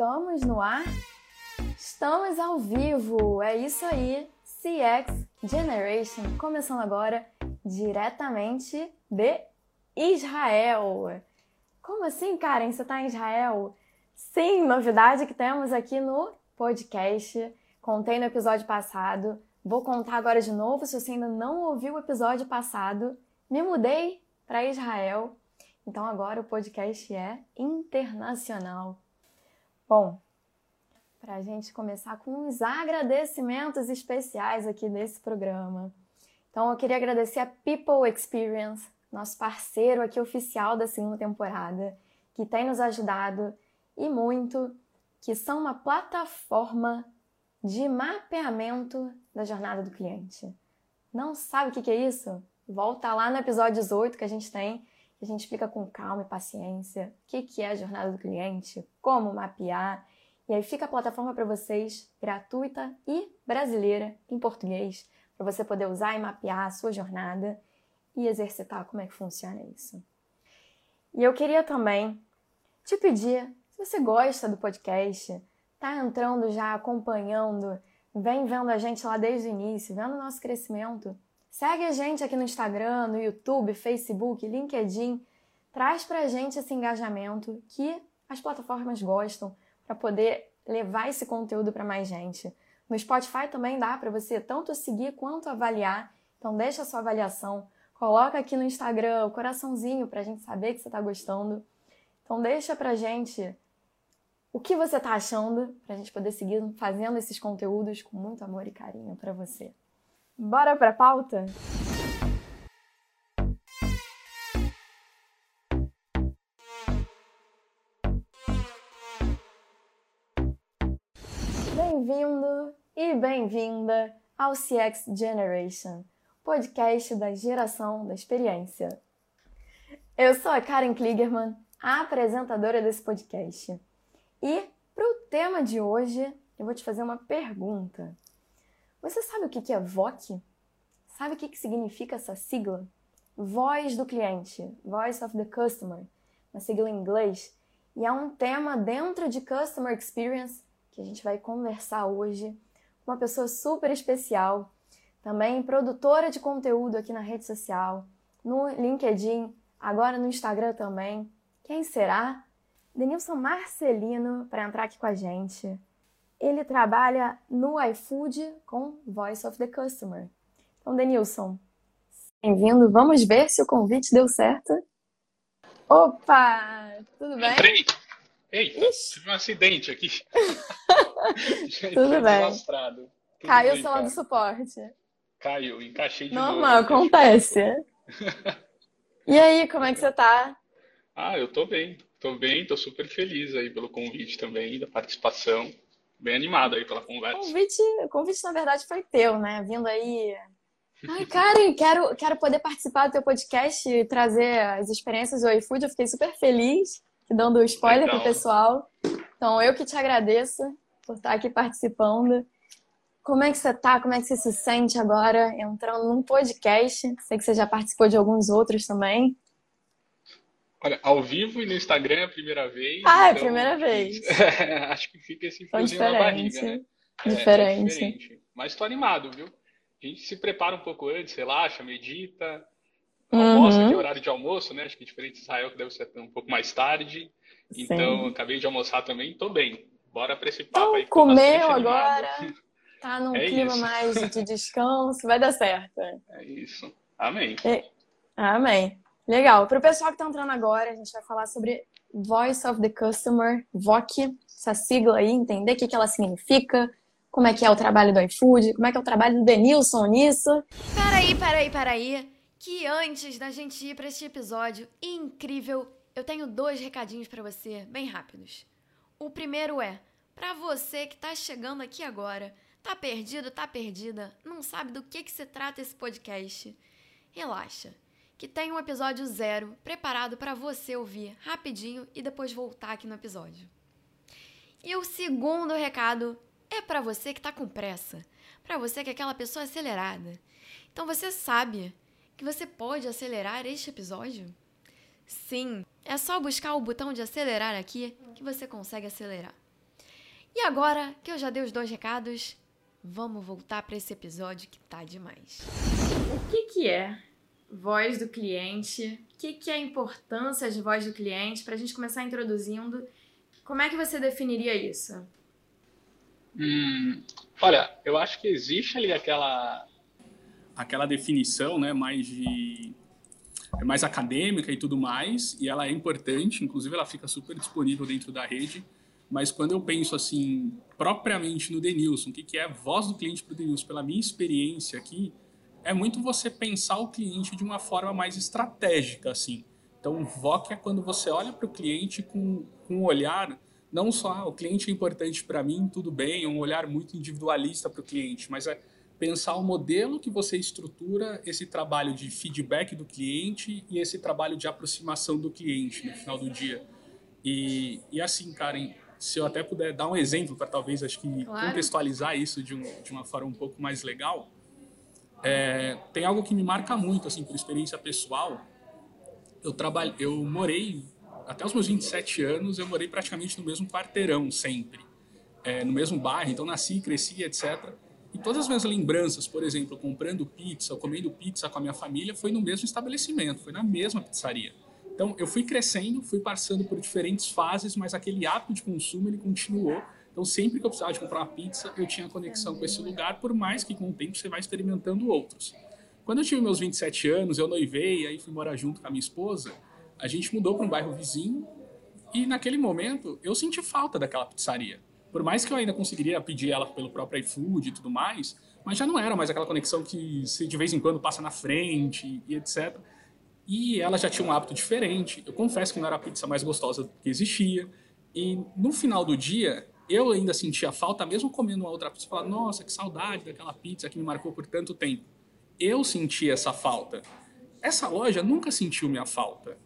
Estamos no ar? Estamos ao vivo! É isso aí! CX Generation começando agora diretamente de Israel. Como assim, Karen? Você está em Israel? Sim, novidade que temos aqui no podcast. Contei no episódio passado. Vou contar agora de novo se você ainda não ouviu o episódio passado. Me mudei para Israel. Então agora o podcast é internacional. Bom, para a gente começar com uns agradecimentos especiais aqui desse programa. Então eu queria agradecer a People Experience, nosso parceiro aqui oficial da segunda temporada, que tem nos ajudado e muito, que são uma plataforma de mapeamento da jornada do cliente. Não sabe o que é isso? Volta lá no episódio 18 que a gente tem a gente explica com calma e paciência o que, que é a jornada do cliente, como mapear. E aí fica a plataforma para vocês, gratuita e brasileira, em português, para você poder usar e mapear a sua jornada e exercitar como é que funciona isso. E eu queria também te pedir, se você gosta do podcast, tá entrando já, acompanhando, vem vendo a gente lá desde o início, vendo o nosso crescimento, Segue a gente aqui no Instagram, no YouTube, Facebook, LinkedIn. Traz pra gente esse engajamento que as plataformas gostam para poder levar esse conteúdo para mais gente. No Spotify também dá para você tanto seguir quanto avaliar. Então deixa a sua avaliação, coloca aqui no Instagram o coraçãozinho para a gente saber que você está gostando. Então deixa pra gente o que você está achando para a gente poder seguir fazendo esses conteúdos com muito amor e carinho para você. Bora pra pauta? Bem-vindo e bem-vinda ao CX Generation, podcast da geração da experiência. Eu sou a Karen Kligerman, a apresentadora desse podcast. E para o tema de hoje, eu vou te fazer uma pergunta. Você sabe o que é VOC? Sabe o que significa essa sigla? Voz do cliente, Voice of the Customer, uma sigla em inglês. E é um tema dentro de Customer Experience que a gente vai conversar hoje com uma pessoa super especial, também produtora de conteúdo aqui na rede social, no LinkedIn, agora no Instagram também. Quem será? Denilson Marcelino para entrar aqui com a gente. Ele trabalha no iFood com Voice of the Customer. Então, Denilson, bem-vindo. Vamos ver se o convite deu certo. Opa! Tudo bem? Entrei. Ei, tive um acidente aqui. Tudo bem. Tudo Caiu o celular do suporte. Caiu, encaixei de Normal, novo. acontece. e aí, como é que você tá? Ah, eu tô bem. Tô bem, tô super feliz aí pelo convite também, da participação bem animado aí pela conversa. O convite, o convite, na verdade, foi teu, né? Vindo aí. Ai, Karen, quero, quero poder participar do teu podcast e trazer as experiências do iFood. Eu fiquei super feliz, dando spoiler Legal. pro pessoal. Então, eu que te agradeço por estar aqui participando. Como é que você tá? Como é que você se sente agora entrando num podcast? Sei que você já participou de alguns outros também. Olha, ao vivo e no Instagram é a primeira vez. Ah, é então, é a primeira vez. acho que fica esse friozinho na barriga, né? Diferente. É, é diferente. Mas estou animado, viu? A gente se prepara um pouco antes, relaxa, medita, almoça, uhum. que é horário de almoço, né? Acho que é diferente de Israel, que deve ser um pouco mais tarde. Então, Sim. acabei de almoçar também, estou bem. Bora para esse papo então, aí. Comeu agora, tá num é clima isso. mais de descanso, vai dar certo. É isso. Amém. E... Amém. Legal. Para o pessoal que está entrando agora, a gente vai falar sobre Voice of the Customer, VOC, essa sigla aí, entender o que, que ela significa, como é que é o trabalho do iFood, como é que é o trabalho do Denilson nisso. Peraí, peraí, peraí. Que antes da gente ir para este episódio incrível, eu tenho dois recadinhos para você, bem rápidos. O primeiro é, para você que está chegando aqui agora, tá perdido, tá perdida, não sabe do que, que se trata esse podcast, relaxa que tem um episódio zero preparado para você ouvir rapidinho e depois voltar aqui no episódio. E o segundo recado é para você que está com pressa, para você que é aquela pessoa acelerada. Então você sabe que você pode acelerar este episódio? Sim, é só buscar o botão de acelerar aqui que você consegue acelerar. E agora que eu já dei os dois recados, vamos voltar para esse episódio que tá demais. O que, que é voz do cliente? O que, que é a importância de voz do cliente? Para a gente começar introduzindo, como é que você definiria isso? Hum, olha, eu acho que existe ali aquela aquela definição, né, mais de é mais acadêmica e tudo mais, e ela é importante, inclusive ela fica super disponível dentro da rede, mas quando eu penso assim, propriamente no Denilson, o que, que é voz do cliente para o Denilson, pela minha experiência aqui, é muito você pensar o cliente de uma forma mais estratégica, assim. Então, VOC é quando você olha para o cliente com, com um olhar, não só ah, o cliente é importante para mim, tudo bem, é um olhar muito individualista para o cliente, mas é pensar o modelo que você estrutura esse trabalho de feedback do cliente e esse trabalho de aproximação do cliente no final do dia. E, e assim, Karen, se eu até puder dar um exemplo para talvez acho que claro. contextualizar isso de, um, de uma forma um pouco mais legal, é, tem algo que me marca muito assim por experiência pessoal. Eu trabalho, eu morei até os meus 27 anos, eu morei praticamente no mesmo quarteirão sempre, é, no mesmo bairro, então nasci, cresci, etc. E todas as minhas lembranças, por exemplo, comprando pizza, ou comendo pizza com a minha família, foi no mesmo estabelecimento, foi na mesma pizzaria. Então, eu fui crescendo, fui passando por diferentes fases, mas aquele hábito de consumo ele continuou. Então, sempre que eu precisava de comprar uma pizza, eu tinha conexão com esse lugar, por mais que com o tempo você vai experimentando outros. Quando eu tive meus 27 anos, eu noivei, aí fui morar junto com a minha esposa, a gente mudou para um bairro vizinho e naquele momento eu senti falta daquela pizzaria. Por mais que eu ainda conseguiria pedir ela pelo próprio iFood e tudo mais, mas já não era mais aquela conexão que se de vez em quando passa na frente e etc. E ela já tinha um hábito diferente. Eu confesso que não era a pizza mais gostosa que existia. E no final do dia, eu ainda sentia falta, mesmo comendo uma outra pizza, falar, nossa, que saudade daquela pizza que me marcou por tanto tempo. Eu sentia essa falta. Essa loja nunca sentiu minha falta.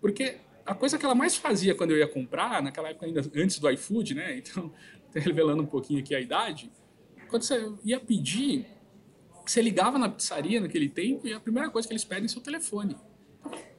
Porque a coisa que ela mais fazia quando eu ia comprar, naquela época ainda antes do iFood, né? Então, revelando um pouquinho aqui a idade, quando você ia pedir, você ligava na pizzaria naquele tempo e a primeira coisa que eles pedem é seu telefone.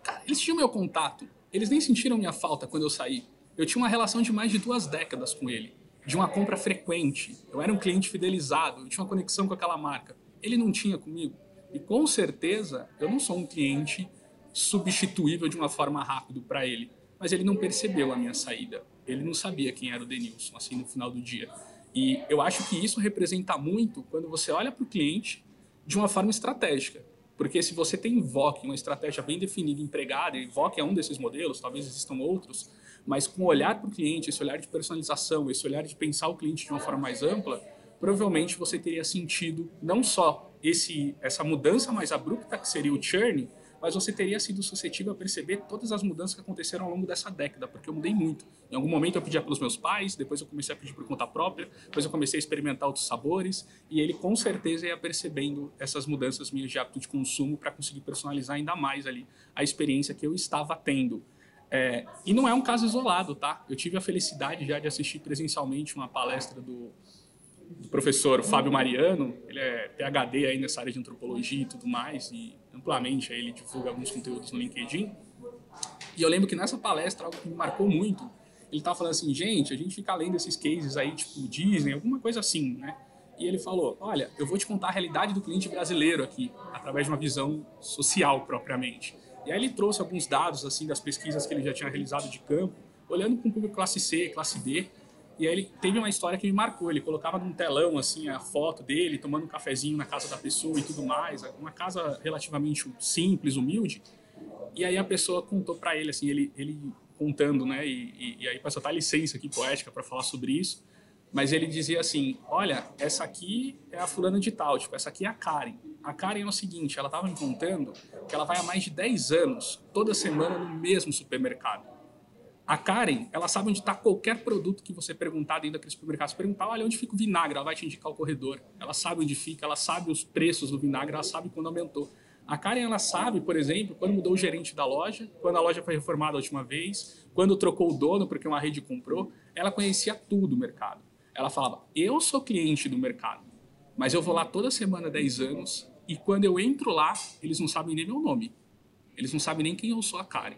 Cara, eles tinham meu contato. Eles nem sentiram minha falta quando eu saí. Eu tinha uma relação de mais de duas décadas com ele, de uma compra frequente. Eu era um cliente fidelizado, eu tinha uma conexão com aquela marca. Ele não tinha comigo. E com certeza, eu não sou um cliente substituível de uma forma rápida para ele. Mas ele não percebeu a minha saída. Ele não sabia quem era o Denilson, assim, no final do dia. E eu acho que isso representa muito quando você olha para o cliente de uma forma estratégica. Porque se você tem VOC, uma estratégia bem definida, empregada, e VOC é um desses modelos, talvez existam outros, mas com olhar para o cliente, esse olhar de personalização, esse olhar de pensar o cliente de uma forma mais ampla, provavelmente você teria sentido não só esse, essa mudança mais abrupta que seria o churn, mas você teria sido suscetível a perceber todas as mudanças que aconteceram ao longo dessa década, porque eu mudei muito. Em algum momento eu pedia pelos meus pais, depois eu comecei a pedir por conta própria, depois eu comecei a experimentar outros sabores, e ele com certeza ia percebendo essas mudanças minhas de hábito de consumo para conseguir personalizar ainda mais ali a experiência que eu estava tendo. É, e não é um caso isolado, tá? Eu tive a felicidade já de assistir presencialmente uma palestra do do professor Fábio Mariano, ele é PhD aí nessa área de antropologia e tudo mais, e amplamente aí ele divulga alguns conteúdos no LinkedIn. E eu lembro que nessa palestra, algo que me marcou muito, ele estava falando assim, gente, a gente fica lendo esses cases aí, tipo Disney, alguma coisa assim, né? E ele falou, olha, eu vou te contar a realidade do cliente brasileiro aqui, através de uma visão social propriamente. E aí ele trouxe alguns dados, assim, das pesquisas que ele já tinha realizado de campo, olhando para um público classe C, classe D, e aí ele teve uma história que me marcou. Ele colocava num telão assim a foto dele tomando um cafezinho na casa da pessoa e tudo mais, uma casa relativamente simples, humilde. E aí a pessoa contou para ele assim, ele, ele contando, né? E, e, e aí peço até licença aqui poética para falar sobre isso. Mas ele dizia assim: Olha, essa aqui é a fulana de tal, tipo, essa aqui é a Karen. A Karen é o seguinte: ela estava me contando que ela vai há mais de 10 anos, toda semana, no mesmo supermercado. A Karen, ela sabe onde está qualquer produto que você perguntar dentro daquele supermercado. Se perguntar, olha, onde fica o vinagre? Ela vai te indicar o corredor. Ela sabe onde fica, ela sabe os preços do vinagre, ela sabe quando aumentou. A Karen, ela sabe, por exemplo, quando mudou o gerente da loja, quando a loja foi reformada a última vez, quando trocou o dono porque uma rede comprou. Ela conhecia tudo do mercado. Ela falava, eu sou cliente do mercado, mas eu vou lá toda semana 10 anos e quando eu entro lá, eles não sabem nem meu nome. Eles não sabem nem quem eu sou a Karen.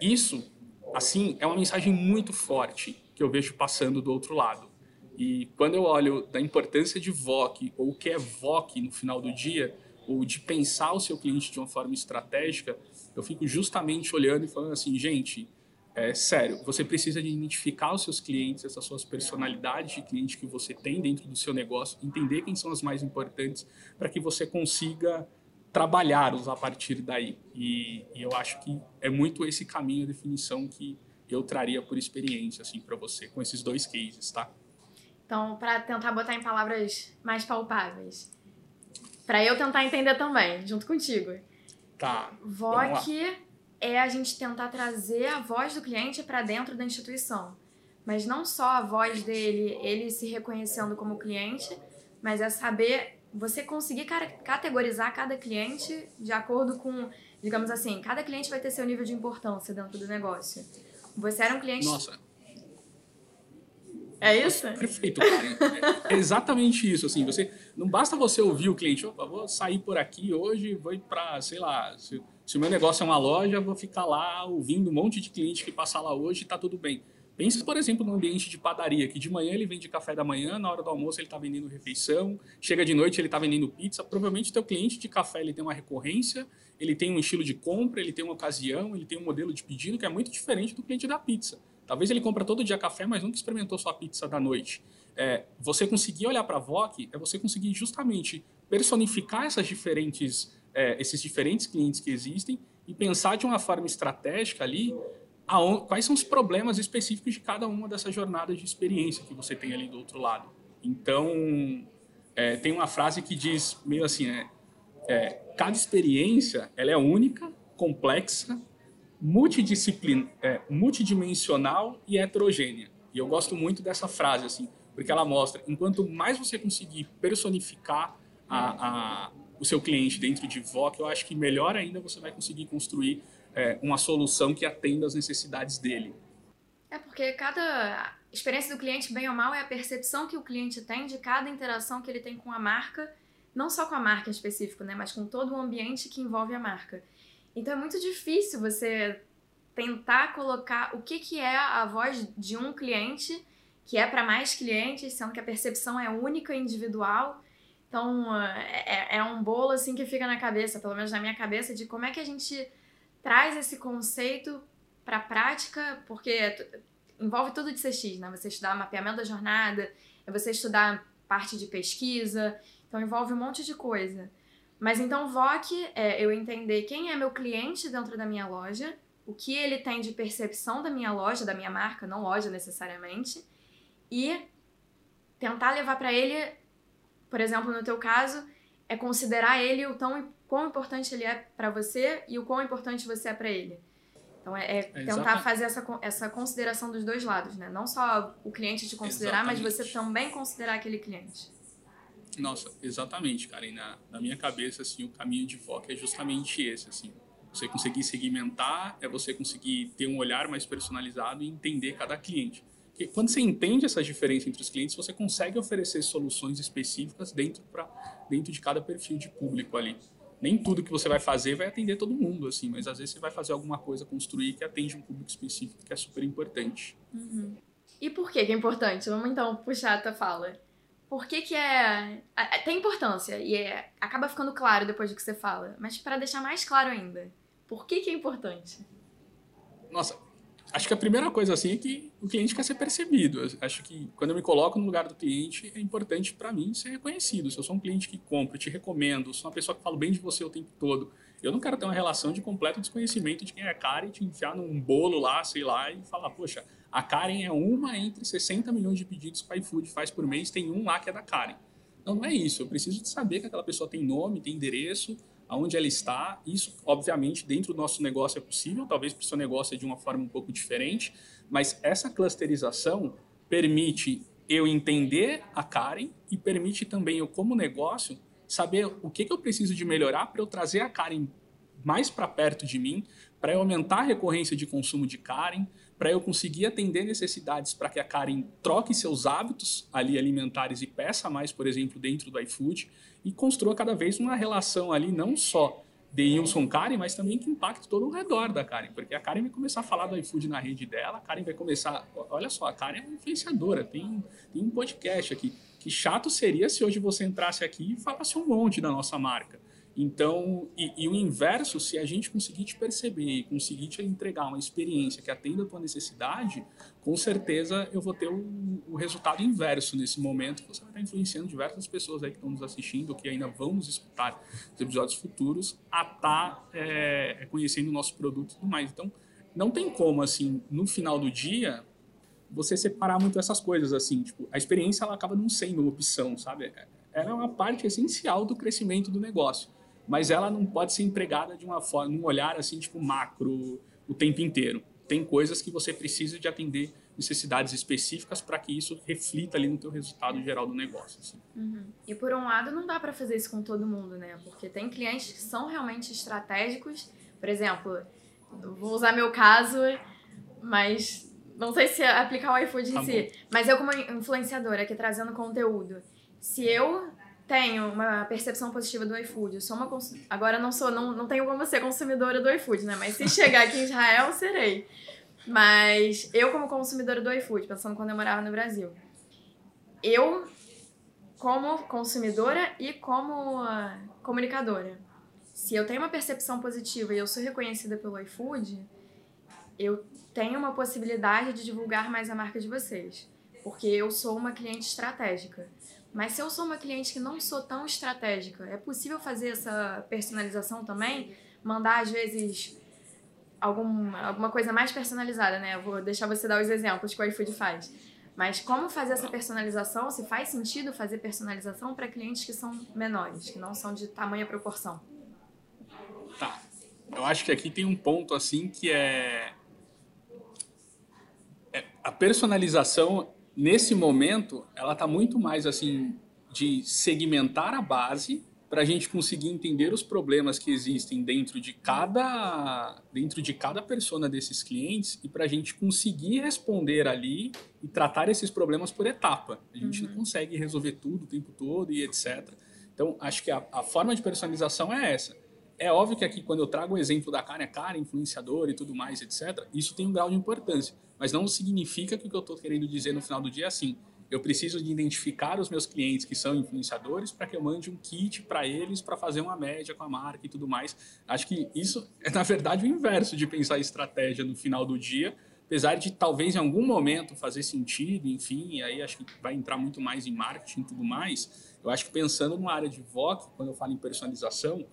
Isso assim, é uma mensagem muito forte. que eu vejo passando do outro lado. E quando eu olho da importância de VOC, ou o que é VOC no final do dia, ou de pensar o seu cliente de uma forma estratégica, eu fico justamente olhando e falando assim, gente, é sério, você precisa de identificar os seus clientes, essas suas personalidades de cliente que você tem dentro do seu negócio, entender quem são as mais importantes, para que você consiga trabalhar-os a partir daí. E, e, eu acho que é muito esse caminho, a definição que eu traria por experiência, assim, para você, com esses dois cases, tá? Então, para tentar botar em palavras mais palpáveis, para eu tentar entender também, junto contigo. Tá. VOC é a gente tentar trazer a voz do cliente para dentro da instituição. Mas não só a voz dele, ele se reconhecendo como cliente, mas é saber você conseguir categorizar cada cliente de acordo com, digamos assim, cada cliente vai ter seu nível de importância dentro do negócio. Você era um cliente. Nossa. É isso? Perfeito, cara. É exatamente isso. Assim, você não basta você ouvir o cliente. Opa, vou sair por aqui hoje, vou para, sei lá, se, se, o meu negócio é uma loja, vou ficar lá ouvindo um monte de cliente que passa lá hoje e tá tudo bem. Pense, por exemplo, no ambiente de padaria, que de manhã ele vende café da manhã, na hora do almoço ele está vendendo refeição, chega de noite ele está vendendo pizza. Provavelmente teu cliente de café ele tem uma recorrência, ele tem um estilo de compra, ele tem uma ocasião, ele tem um modelo de pedido que é muito diferente do cliente da pizza. Talvez ele compra todo dia café, mas nunca experimentou sua pizza da noite. É, você conseguir olhar para a VOC é você conseguir justamente personificar essas diferentes, é, esses diferentes clientes que existem e pensar de uma forma estratégica ali quais são os problemas específicos de cada uma dessas jornadas de experiência que você tem ali do outro lado. Então, é, tem uma frase que diz meio assim, né, é, cada experiência ela é única, complexa multidisciplina, é, multidimensional e heterogênea. E eu gosto muito dessa frase, assim, porque ela mostra, enquanto mais você conseguir personificar a, a, o seu cliente dentro de VOC, eu acho que melhor ainda você vai conseguir construir é, uma solução que atenda às necessidades dele. É porque cada experiência do cliente, bem ou mal, é a percepção que o cliente tem de cada interação que ele tem com a marca, não só com a marca em específico, né, mas com todo o ambiente que envolve a marca. Então é muito difícil você tentar colocar o que, que é a voz de um cliente que é para mais clientes, sendo que a percepção é única e individual. Então é, é, um bolo assim que fica na cabeça, pelo menos na minha cabeça, de como é que a gente traz esse conceito para a prática, porque envolve tudo de CX, né? Você estudar mapeamento da jornada, é você estudar parte de pesquisa, então envolve um monte de coisa. Mas então VOC é eu entender quem é meu cliente dentro da minha loja, o que ele tem de percepção da minha loja, da minha marca, não loja necessariamente, e tentar levar para ele, por exemplo, no teu caso, é considerar ele o tão quão importante ele é para você e o quão importante você é para ele. Então é, é tentar fazer essa, essa consideração dos dois lados, né? Não só o cliente te considerar, Exatamente. mas você também considerar aquele cliente. Nossa, exatamente, cara. E na, na minha cabeça, assim, o caminho de foco é justamente esse, assim. Você conseguir segmentar, é você conseguir ter um olhar mais personalizado e entender cada cliente. Porque quando você entende essas diferenças entre os clientes, você consegue oferecer soluções específicas dentro, pra, dentro de cada perfil de público ali. Nem tudo que você vai fazer vai atender todo mundo, assim, mas às vezes você vai fazer alguma coisa, construir que atende um público específico que é super importante. Uhum. E por que, que é importante? Vamos então puxar a tua fala por que, que é. Tem importância e é, acaba ficando claro depois do que você fala, mas para deixar mais claro ainda, por que, que é importante? Nossa, acho que a primeira coisa assim é que o cliente quer ser percebido. Acho que quando eu me coloco no lugar do cliente, é importante para mim ser reconhecido. Se eu sou um cliente que compra, te recomendo, sou uma pessoa que fala bem de você o tempo todo, eu não quero ter uma relação de completo desconhecimento de quem é a e te enfiar num bolo lá, sei lá, e falar, poxa, a Karen é uma entre 60 milhões de pedidos que o iFood faz por mês, tem um lá que é da Karen. Não, não é isso. Eu preciso de saber que aquela pessoa tem nome, tem endereço, aonde ela está. Isso, obviamente, dentro do nosso negócio é possível, talvez para o seu negócio é de uma forma um pouco diferente, mas essa clusterização permite eu entender a Karen e permite também eu, como negócio, saber o que, que eu preciso de melhorar para eu trazer a Karen mais para perto de mim, para eu aumentar a recorrência de consumo de Karen, para eu conseguir atender necessidades para que a Karen troque seus hábitos ali alimentares e peça mais, por exemplo, dentro do iFood e construa cada vez uma relação ali não só Deilson Karen, mas também que impacte todo o redor da Karen, porque a Karen vai começar a falar do iFood na rede dela, a Karen vai começar. Olha só, a Karen é uma influenciadora, tem, tem um podcast aqui. Que chato seria se hoje você entrasse aqui e falasse um monte da nossa marca. Então, e, e, o inverso, se a gente conseguir te perceber e conseguir te entregar uma experiência que atenda a tua necessidade, com certeza eu vou ter o, o resultado inverso nesse momento, você vai estar influenciando diversas pessoas aí que estão nos assistindo, que ainda vão nos escutar nos episódios futuros, a estar tá, é, conhecendo o nosso produto e tudo mais. Então, não tem como, assim, no final do dia, você separar muito essas coisas, assim, tipo, a experiência ela acaba não sendo uma opção, sabe? Ela é uma parte essencial do crescimento do negócio mas ela não pode ser empregada de uma forma, num olhar assim, tipo macro o tempo inteiro. Tem coisas que você precisa de atender necessidades específicas para que isso reflita ali no teu resultado geral do negócio. Assim. Uhum. E por um lado, não dá para fazer isso com todo mundo, né? Porque tem clientes que são realmente estratégicos. Por exemplo, vou usar meu caso, mas não sei se aplicar o iFood tá em si. Mas eu como influenciadora aqui trazendo conteúdo, se eu tenho uma percepção positiva do iFood. Eu sou uma cons... agora não sou, não, não tenho como ser consumidora do iFood, né? Mas se chegar aqui em Israel, serei. Mas eu como consumidora do iFood, pensando quando eu morava no Brasil, eu como consumidora e como uh, comunicadora, se eu tenho uma percepção positiva e eu sou reconhecida pelo iFood, eu tenho uma possibilidade de divulgar mais a marca de vocês, porque eu sou uma cliente estratégica. Mas se eu sou uma cliente que não sou tão estratégica, é possível fazer essa personalização também? Mandar, às vezes, algum, alguma coisa mais personalizada, né? Eu vou deixar você dar os exemplos que o iFood faz. Mas como fazer essa personalização? Se faz sentido fazer personalização para clientes que são menores, que não são de tamanha proporção? Tá. Eu acho que aqui tem um ponto assim que é, é a personalização nesse momento, ela está muito mais assim de segmentar a base para a gente conseguir entender os problemas que existem dentro de cada dentro de cada persona desses clientes e para a gente conseguir responder ali e tratar esses problemas por etapa. A gente uhum. não consegue resolver tudo o tempo todo e etc. Então, acho que a, a forma de personalização é essa. É óbvio que aqui, quando eu trago o exemplo da cara, é cara, influenciador e tudo mais, etc., isso tem um grau de importância. Mas não significa que o que eu estou querendo dizer no final do dia é assim. Eu preciso de identificar os meus clientes que são influenciadores para que eu mande um kit para eles para fazer uma média com a marca e tudo mais. Acho que isso é, na verdade, o inverso de pensar estratégia no final do dia, apesar de talvez em algum momento fazer sentido, enfim, aí acho que vai entrar muito mais em marketing e tudo mais. Eu acho que pensando numa área de VOC, quando eu falo em personalização,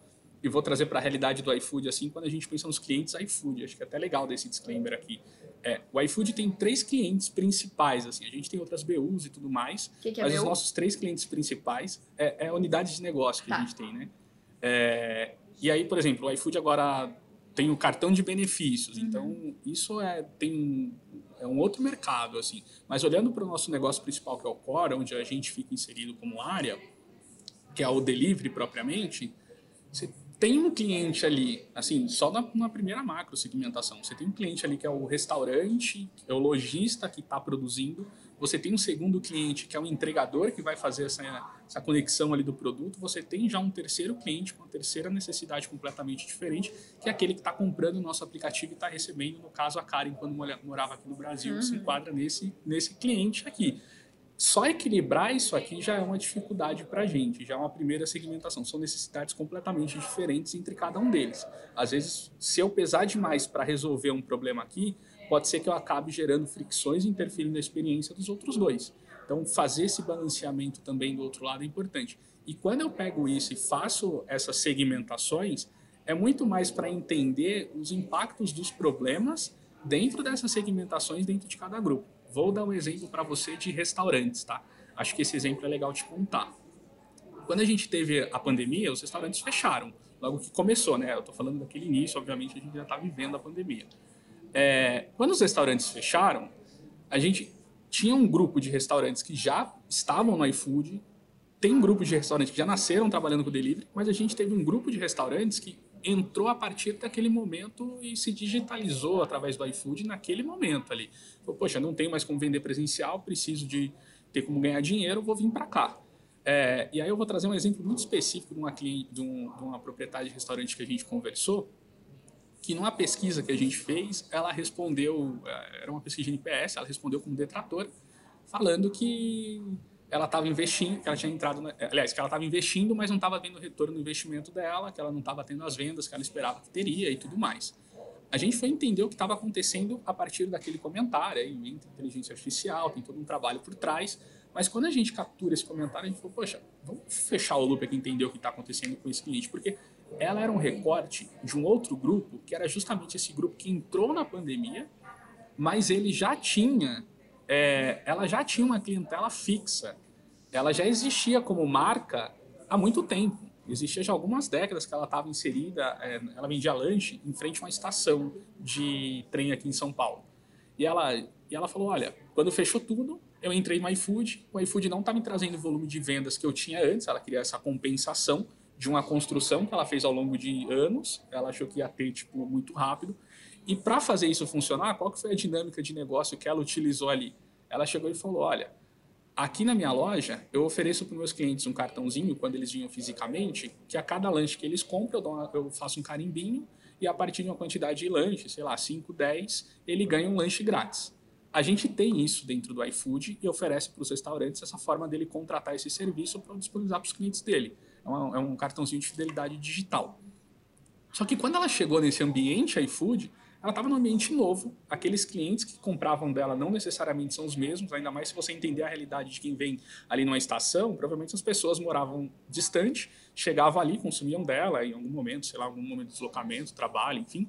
e vou trazer para a realidade do iFood assim, quando a gente pensa nos clientes iFood, acho que é até legal desse disclaimer aqui. É, o iFood tem três clientes principais, assim, a gente tem outras BUs e tudo mais, que que é mas BU? os nossos três clientes principais é, é unidades de negócio que tá. a gente tem, né? É, e aí, por exemplo, o iFood agora tem o cartão de benefícios, uhum. então isso é tem é um outro mercado, assim. Mas olhando para o nosso negócio principal, que é o Core, onde a gente fica inserido como área, que é o delivery propriamente, você tem um cliente ali, assim, só na, na, primeira macro segmentação. Você tem um cliente ali que é o restaurante, é o lojista que está produzindo. Você tem um segundo cliente que é o entregador que vai fazer essa, essa conexão ali do produto. Você tem já um terceiro cliente com a terceira necessidade completamente diferente, que é aquele que está comprando o nosso aplicativo e está recebendo, no caso, a Karen, quando morava aqui no Brasil, uhum. se enquadra nesse, nesse cliente aqui. Só equilibrar isso aqui já é uma dificuldade para a gente, já é uma primeira segmentação. São necessidades completamente diferentes entre cada um deles. Às vezes, se eu pesar demais para resolver um problema aqui, pode ser que eu acabe gerando fricções e interferindo na experiência dos outros dois. Então, fazer esse balanceamento também do outro lado é importante. E quando eu pego isso e faço essas segmentações, é muito mais para entender os impactos dos problemas dentro dessas segmentações dentro de cada grupo. Vou dar um exemplo para você de restaurantes, tá? Acho que esse exemplo é legal de contar. Quando a gente teve a pandemia, os restaurantes fecharam. Logo que começou, né? Eu estou falando daquele início, obviamente a gente já está vivendo a pandemia. É, quando os restaurantes fecharam, a gente tinha um grupo de restaurantes que já estavam no iFood, tem um grupo de restaurantes que já nasceram trabalhando com delivery, mas a gente teve um grupo de restaurantes que entrou a partir daquele momento e se digitalizou através do iFood naquele momento ali. Falou, poxa, não tenho mais como vender presencial, preciso de ter como ganhar dinheiro, vou vir para cá. É, e aí eu vou trazer um exemplo muito específico de uma, cliente, de, um, de uma proprietária de restaurante que a gente conversou, que numa pesquisa que a gente fez, ela respondeu, é, era uma pesquisa de NPS, ela respondeu como detrator, falando que ela estava investindo, que ela tinha entrado, na, aliás, que ela estava investindo, mas não estava tendo retorno no investimento dela, que ela não estava tendo as vendas que ela esperava que teria e tudo mais. A gente foi entender o que estava acontecendo a partir daquele comentário, aí entra inteligência artificial, tem todo um trabalho por trás, mas quando a gente captura esse comentário, a gente falou, poxa, vamos fechar o loop aqui e entender o que está acontecendo com esse cliente, porque ela era um recorte de um outro grupo, que era justamente esse grupo que entrou na pandemia, mas ele já tinha, é, ela já tinha uma clientela fixa ela já existia como marca há muito tempo. Existia já algumas décadas que ela estava inserida, é, ela vendia lanche em frente a uma estação de trem aqui em São Paulo. E ela, e ela falou, olha, quando fechou tudo, eu entrei no iFood, o iFood não está me trazendo o volume de vendas que eu tinha antes, ela queria essa compensação de uma construção que ela fez ao longo de anos, ela achou que ia ter tipo muito rápido. E para fazer isso funcionar, qual que foi a dinâmica de negócio que ela utilizou ali? Ela chegou e falou, olha, Aqui na minha loja, eu ofereço para meus clientes um cartãozinho, quando eles vinham fisicamente, que a cada lanche que eles compram, eu, uma, eu faço um carimbinho e a partir de uma quantidade de lanche, sei lá, 5, 10, ele ganha um lanche grátis. A gente tem isso dentro do iFood e oferece para os restaurantes essa forma dele contratar esse serviço para disponibilizar para os clientes dele. É, é um cartãozinho de fidelidade digital. Só que quando ela chegou nesse ambiente iFood, ela estava num ambiente novo. Aqueles clientes que compravam dela não necessariamente são os mesmos, ainda mais se você entender a realidade de quem vem ali numa estação. Provavelmente as pessoas moravam distante, chegavam ali, consumiam dela em algum momento, sei lá, algum momento de deslocamento, trabalho, enfim.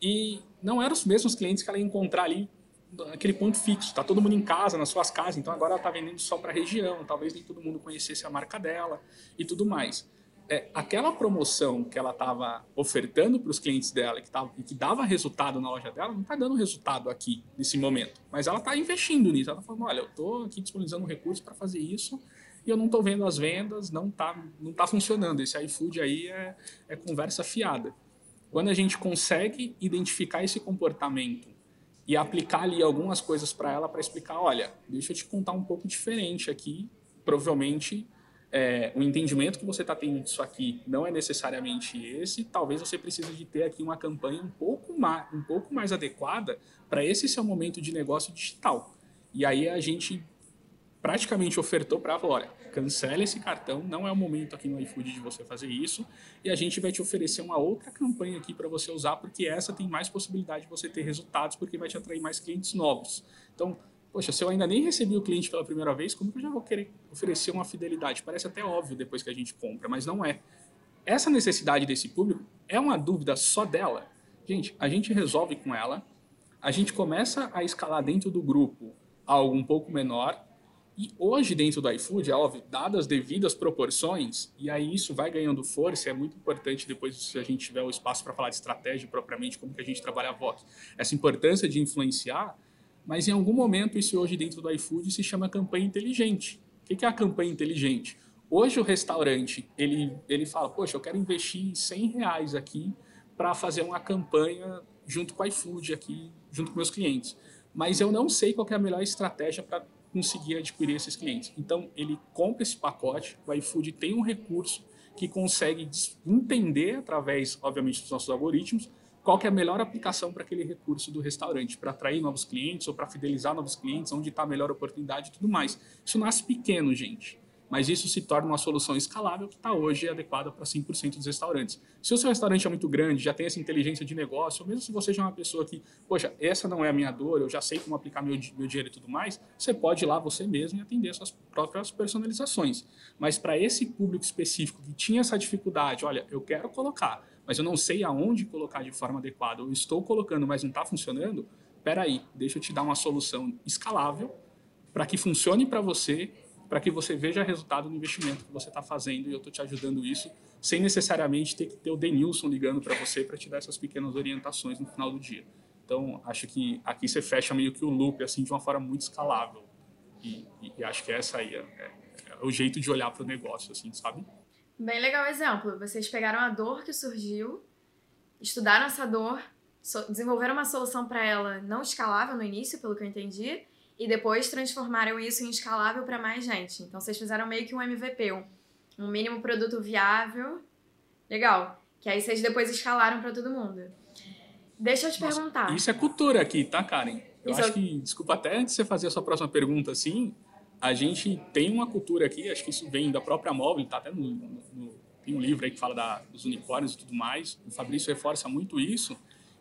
E não eram os mesmos clientes que ela ia encontrar ali naquele ponto fixo. Tá todo mundo em casa, nas suas casas, então agora ela está vendendo só para a região. Talvez nem todo mundo conhecesse a marca dela e tudo mais é, aquela promoção que ela estava ofertando para os clientes dela que, tava, que dava resultado na loja dela, não está dando resultado aqui, nesse momento. Mas ela está investindo nisso. Ela está falando, olha, eu estou aqui disponibilizando um recurso para fazer isso e eu não estou vendo as vendas, não está não tá funcionando. Esse iFood aí é, é conversa fiada. Quando a gente consegue identificar esse comportamento e aplicar ali algumas coisas para ela para explicar, olha, deixa eu te contar um pouco diferente aqui, provavelmente é, o entendimento que você está tendo disso aqui não é necessariamente esse, talvez você precise de ter aqui uma campanha um pouco mais, um pouco mais adequada para esse seu momento de negócio digital. E aí a gente praticamente ofertou para ela, olha, cancela esse cartão, não é o momento aqui no iFood de você fazer isso, e a gente vai te oferecer uma outra campanha aqui para você usar, porque essa tem mais possibilidade de você ter resultados, porque vai te atrair mais clientes novos. Então, Poxa, se eu ainda nem recebi o cliente pela primeira vez, como que eu já vou querer oferecer uma fidelidade? Parece até óbvio depois que a gente compra, mas não é. Essa necessidade desse público é uma dúvida só dela. Gente, a gente resolve com ela, a gente começa a escalar dentro do grupo algo um pouco menor, e hoje, dentro do iFood, é óbvio, dadas as devidas proporções, e aí isso vai ganhando força, é muito importante depois, se a gente tiver o espaço para falar de estratégia propriamente, como que a gente trabalha a voz. Essa importância de influenciar mas em algum momento, isso hoje dentro do iFood se chama campanha inteligente. O que é a campanha inteligente? Hoje o restaurante, ele, ele fala, poxa, eu quero investir 100 reais aqui para fazer uma campanha junto com o iFood aqui, junto com meus clientes. Mas eu não sei qual é a melhor estratégia para conseguir adquirir esses clientes. Então, ele compra esse pacote, o iFood tem um recurso que consegue entender, através, obviamente, dos nossos algoritmos, qual que é a melhor aplicação para aquele recurso do restaurante, para atrair novos clientes ou para fidelizar novos clientes, onde está a melhor oportunidade e tudo mais. Isso nasce pequeno, gente, mas isso se torna uma solução escalável que está hoje adequada para 100% dos restaurantes. Se o seu restaurante é muito grande, já tem essa inteligência de negócio, ou mesmo se você já é uma pessoa que, poxa, essa não é a minha dor, eu já sei como aplicar meu, meu dinheiro e tudo mais, você pode ir lá você mesmo e atender suas próprias personalizações. Mas para esse público específico que tinha essa dificuldade, olha, eu quero colocar mas eu não sei aonde colocar de forma adequada, eu estou colocando, mas não está funcionando, peraí, deixa eu te dar uma solução escalável para que funcione para você, para que você veja resultado no investimento que você está fazendo e eu estou te ajudando isso, sem necessariamente ter que ter o Denilson ligando para você para te dar essas pequenas orientações no final do dia. Então, acho que aqui você fecha meio que o loop assim de uma forma muito escalável. E, e, e acho que essa aí é, é, é o jeito de olhar para o negócio, assim, sabe? Bem legal o exemplo. Vocês pegaram a dor que surgiu, estudaram essa dor, desenvolveram uma solução para ela não escalável no início, pelo que eu entendi, e depois transformaram isso em escalável para mais gente. Então vocês fizeram meio que um MVP, um, mínimo produto viável. Legal. Que aí vocês depois escalaram para todo mundo. Deixa eu te Nossa, perguntar. Isso é cultura aqui, tá, Karen? Eu isso acho é... que, desculpa, até antes de você fazer a sua próxima pergunta, assim, a gente tem uma cultura aqui, acho que isso vem da própria móvel, tá até no, no, tem um livro aí que fala da, dos unicórnios e tudo mais. O Fabrício reforça muito isso,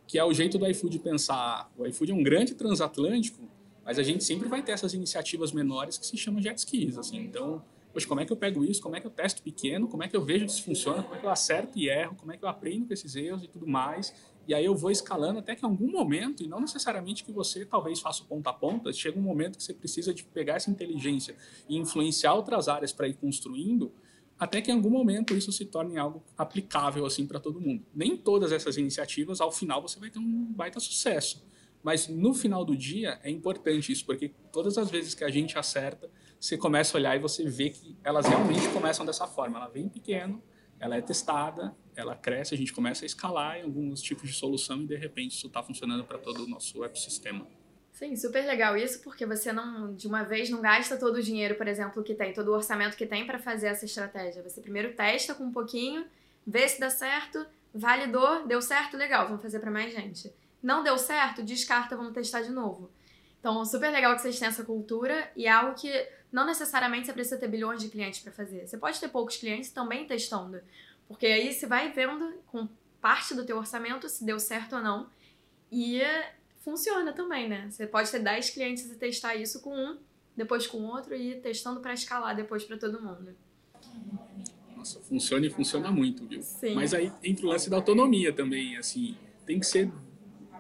que é o jeito do iFood pensar. O iFood é um grande transatlântico, mas a gente sempre vai ter essas iniciativas menores que se chamam jet skis, assim. Então, poxa, como é que eu pego isso? Como é que eu testo pequeno? Como é que eu vejo se funciona? Como é que eu acerto e erro? Como é que eu aprendo com esses erros e tudo mais? E aí eu vou escalando até que em algum momento, e não necessariamente que você talvez faça ponta a ponta, chega um momento que você precisa de pegar essa inteligência e influenciar outras áreas para ir construindo, até que em algum momento isso se torne algo aplicável assim para todo mundo. Nem todas essas iniciativas, ao final, você vai ter um baita sucesso. Mas no final do dia é importante isso, porque todas as vezes que a gente acerta, você começa a olhar e você vê que elas realmente começam dessa forma. Ela vem pequeno, ela é testada, ela cresce, a gente começa a escalar em alguns tipos de solução e de repente isso está funcionando para todo o nosso ecossistema. Sim, super legal isso, porque você não, de uma vez, não gasta todo o dinheiro, por exemplo, que tem, todo o orçamento que tem para fazer essa estratégia. Você primeiro testa com um pouquinho, vê se dá certo, validou, deu certo, legal, vamos fazer para mais gente. Não deu certo, descarta, vamos testar de novo. Então, super legal que vocês tenham essa cultura e é algo que não necessariamente você precisa ter bilhões de clientes para fazer. Você pode ter poucos clientes também testando, porque aí você vai vendo com parte do teu orçamento se deu certo ou não. E funciona também, né? Você pode ter 10 clientes e testar isso com um, depois com outro e ir testando para escalar depois para todo mundo. Nossa, funciona e funciona muito, viu? Sim. Mas aí entra o lance da autonomia também, assim, tem que ser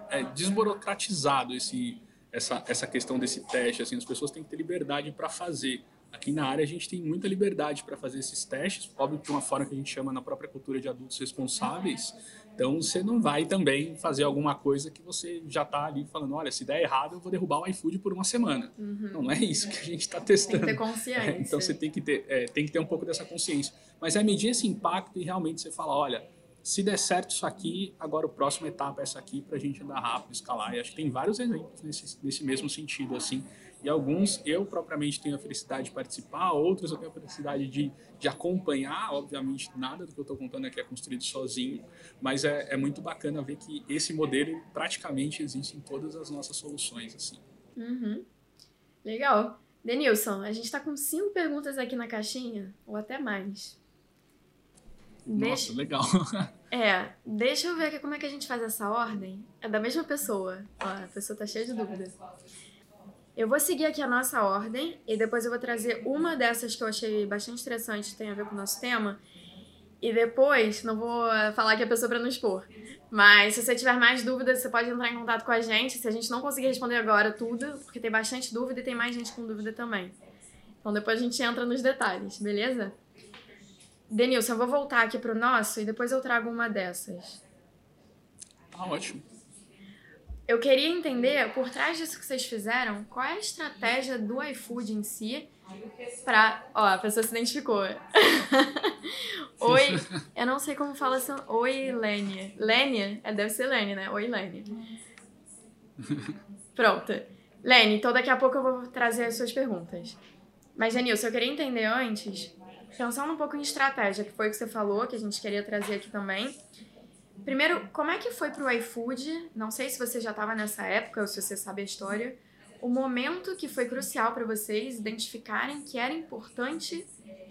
é, desburocratizado esse, essa, essa questão desse teste, assim, as pessoas têm que ter liberdade para fazer. Aqui na área a gente tem muita liberdade para fazer esses testes, óbvio de uma forma que a gente chama na própria cultura de adultos responsáveis, então você não vai também fazer alguma coisa que você já está ali falando, olha, se der errado eu vou derrubar o iFood por uma semana. Uhum. Não, não, é isso que a gente está testando. Tem que ter consciência. É, então você tem que ter, é, tem que ter um pouco dessa consciência. Mas é medir esse impacto e realmente você fala, olha, se der certo isso aqui, agora o próximo etapa é essa aqui para a gente andar rápido, escalar. E acho que tem vários exemplos nesse, nesse mesmo sentido, assim. E alguns eu propriamente tenho a felicidade de participar, outros eu tenho a felicidade de, de acompanhar. Obviamente, nada do que eu estou contando aqui é construído sozinho, mas é, é muito bacana ver que esse modelo praticamente existe em todas as nossas soluções. assim. Uhum. Legal. Denilson, a gente está com cinco perguntas aqui na caixinha, ou até mais. Nossa, legal. É, deixa eu ver aqui como é que a gente faz essa ordem. É da mesma pessoa. Ó, a pessoa tá cheia de dúvidas. Eu vou seguir aqui a nossa ordem e depois eu vou trazer uma dessas que eu achei bastante interessante, que tem a ver com o nosso tema. E depois, não vou falar que a pessoa para não expor, mas se você tiver mais dúvidas, você pode entrar em contato com a gente. Se a gente não conseguir responder agora tudo, porque tem bastante dúvida e tem mais gente com dúvida também. Então depois a gente entra nos detalhes, beleza? Denilson, eu vou voltar aqui pro nosso e depois eu trago uma dessas. Tá ótimo. Eu queria entender, por trás disso que vocês fizeram, qual é a estratégia do iFood em si pra... Ó, a pessoa se identificou. Oi, eu não sei como fala assim. Oi, Lênia. Lênia? É, deve ser Lênia, né? Oi, Lênia. Pronto. Lênia, então daqui a pouco eu vou trazer as suas perguntas. Mas, Janilson, eu queria entender antes, pensando um pouco em estratégia, que foi o que você falou, que a gente queria trazer aqui também. Primeiro, como é que foi pro iFood? Não sei se você já estava nessa época ou se você sabe a história. O momento que foi crucial para vocês identificarem que era importante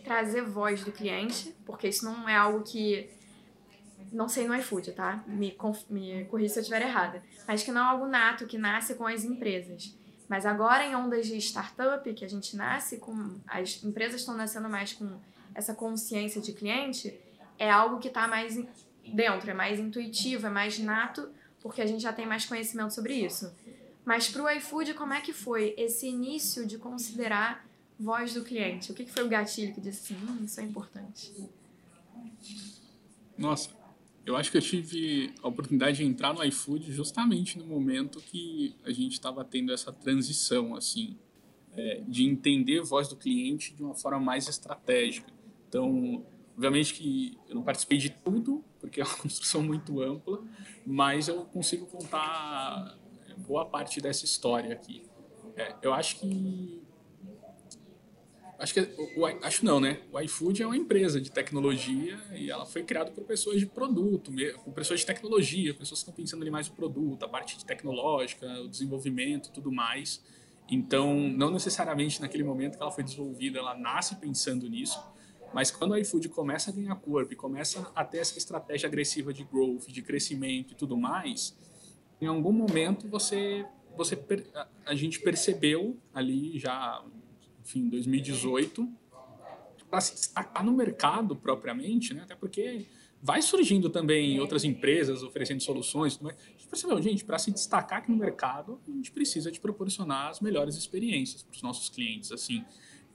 trazer voz do cliente, porque isso não é algo que. Não sei no iFood, tá? Me, me corrija se eu estiver errada. Mas que não é algo nato que nasce com as empresas. Mas agora, em ondas de startup, que a gente nasce com. As empresas estão nascendo mais com essa consciência de cliente, é algo que está mais dentro, é mais intuitivo, é mais nato, porque a gente já tem mais conhecimento sobre isso. Mas para o iFood, como é que foi esse início de considerar voz do cliente? O que, foi o gatilho que disse assim, hum, isso é importante? Nossa, eu acho que eu tive a oportunidade de entrar no iFood justamente no momento que a gente estava tendo essa transição, assim, é, de entender a voz do cliente de uma forma mais estratégica. Então, Obviamente que eu não participei de tudo, porque é uma construção muito ampla, mas eu consigo contar boa parte dessa história aqui. É, eu acho que acho que o, o, acho não, né? O iFood é uma empresa de tecnologia e ela foi criada por pessoas de produto, por pessoas de tecnologia, pessoas que estão pensando ali mais no produto, a parte tecnológica, o desenvolvimento, tudo mais. Então, não necessariamente naquele momento que ela foi desenvolvida, ela nasce pensando nisso, mas quando o iFood começa a ganhar corpo e começa a ter essa estratégia agressiva de growth, de crescimento e tudo mais, em algum momento você você a gente percebeu ali já enfim, 2018, para se destacar no mercado propriamente, né? até porque vai surgindo também outras empresas oferecendo soluções. A gente percebeu, gente, para se destacar aqui no mercado, a gente precisa de proporcionar as melhores experiências para os nossos clientes, assim.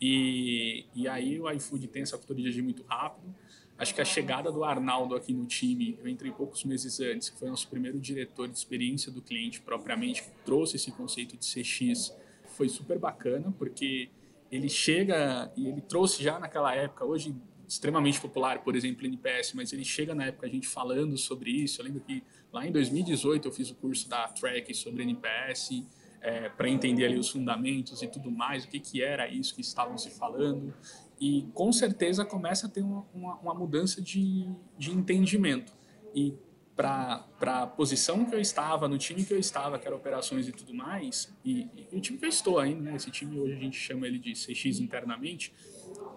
E, e aí o iFood tem essa cultura de agir muito rápido. Acho que a chegada do Arnaldo aqui no time, eu entrei poucos meses antes, que foi nosso primeiro diretor de experiência do cliente propriamente, que trouxe esse conceito de CX, foi super bacana, porque ele chega e ele trouxe já naquela época, hoje extremamente popular, por exemplo, NPS, mas ele chega na época a gente falando sobre isso. Eu lembro que lá em 2018 eu fiz o curso da Track sobre NPS, é, para entender ali os fundamentos e tudo mais, o que, que era isso que estavam se falando. E com certeza começa a ter uma, uma, uma mudança de, de entendimento. E para a posição que eu estava, no time que eu estava, que era operações e tudo mais, e, e o time que eu estou ainda, né, esse time hoje a gente chama ele de CX internamente,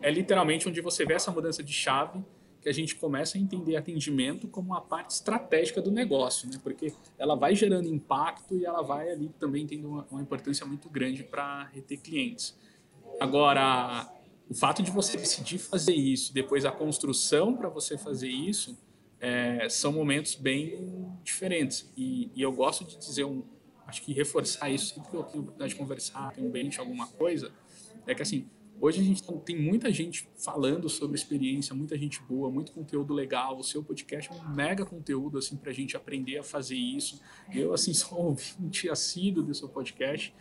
é literalmente onde você vê essa mudança de chave, que a gente começa a entender atendimento como uma parte estratégica do negócio, né, porque ela vai gerando impacto e ela vai ali também tendo uma, uma importância muito grande para reter clientes. Agora, o fato de você decidir fazer isso, depois a construção para você fazer isso, é, são momentos bem diferentes. E, e, eu gosto de dizer, um, acho que reforçar isso sempre que eu tenho oportunidade de conversar, tenho um bench, alguma coisa, é que assim, hoje a gente tem muita gente falando sobre experiência, muita gente boa, muito conteúdo legal. O seu podcast é um mega conteúdo assim para a gente aprender a fazer isso. Eu assim sou um ouvinte assíduo do seu podcast,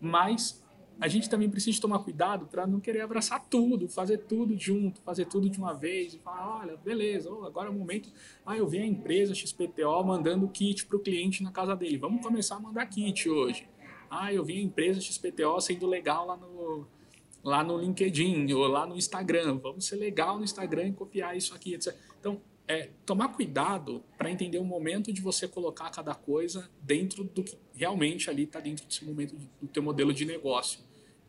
mas a gente também precisa tomar cuidado para não querer abraçar tudo, fazer tudo junto, fazer tudo de uma vez e falar, olha, beleza, agora é o momento. Ah, eu vi a empresa XPTO mandando kit para o cliente na casa dele. Vamos começar a mandar kit hoje. Ah, eu vi a empresa XPTO sendo legal lá no, lá no LinkedIn ou lá no Instagram. Vamos ser legal no Instagram e copiar isso aqui, etc. Então, é tomar cuidado para entender o momento de você colocar cada coisa dentro do que realmente ali está dentro desse momento do teu modelo de negócio.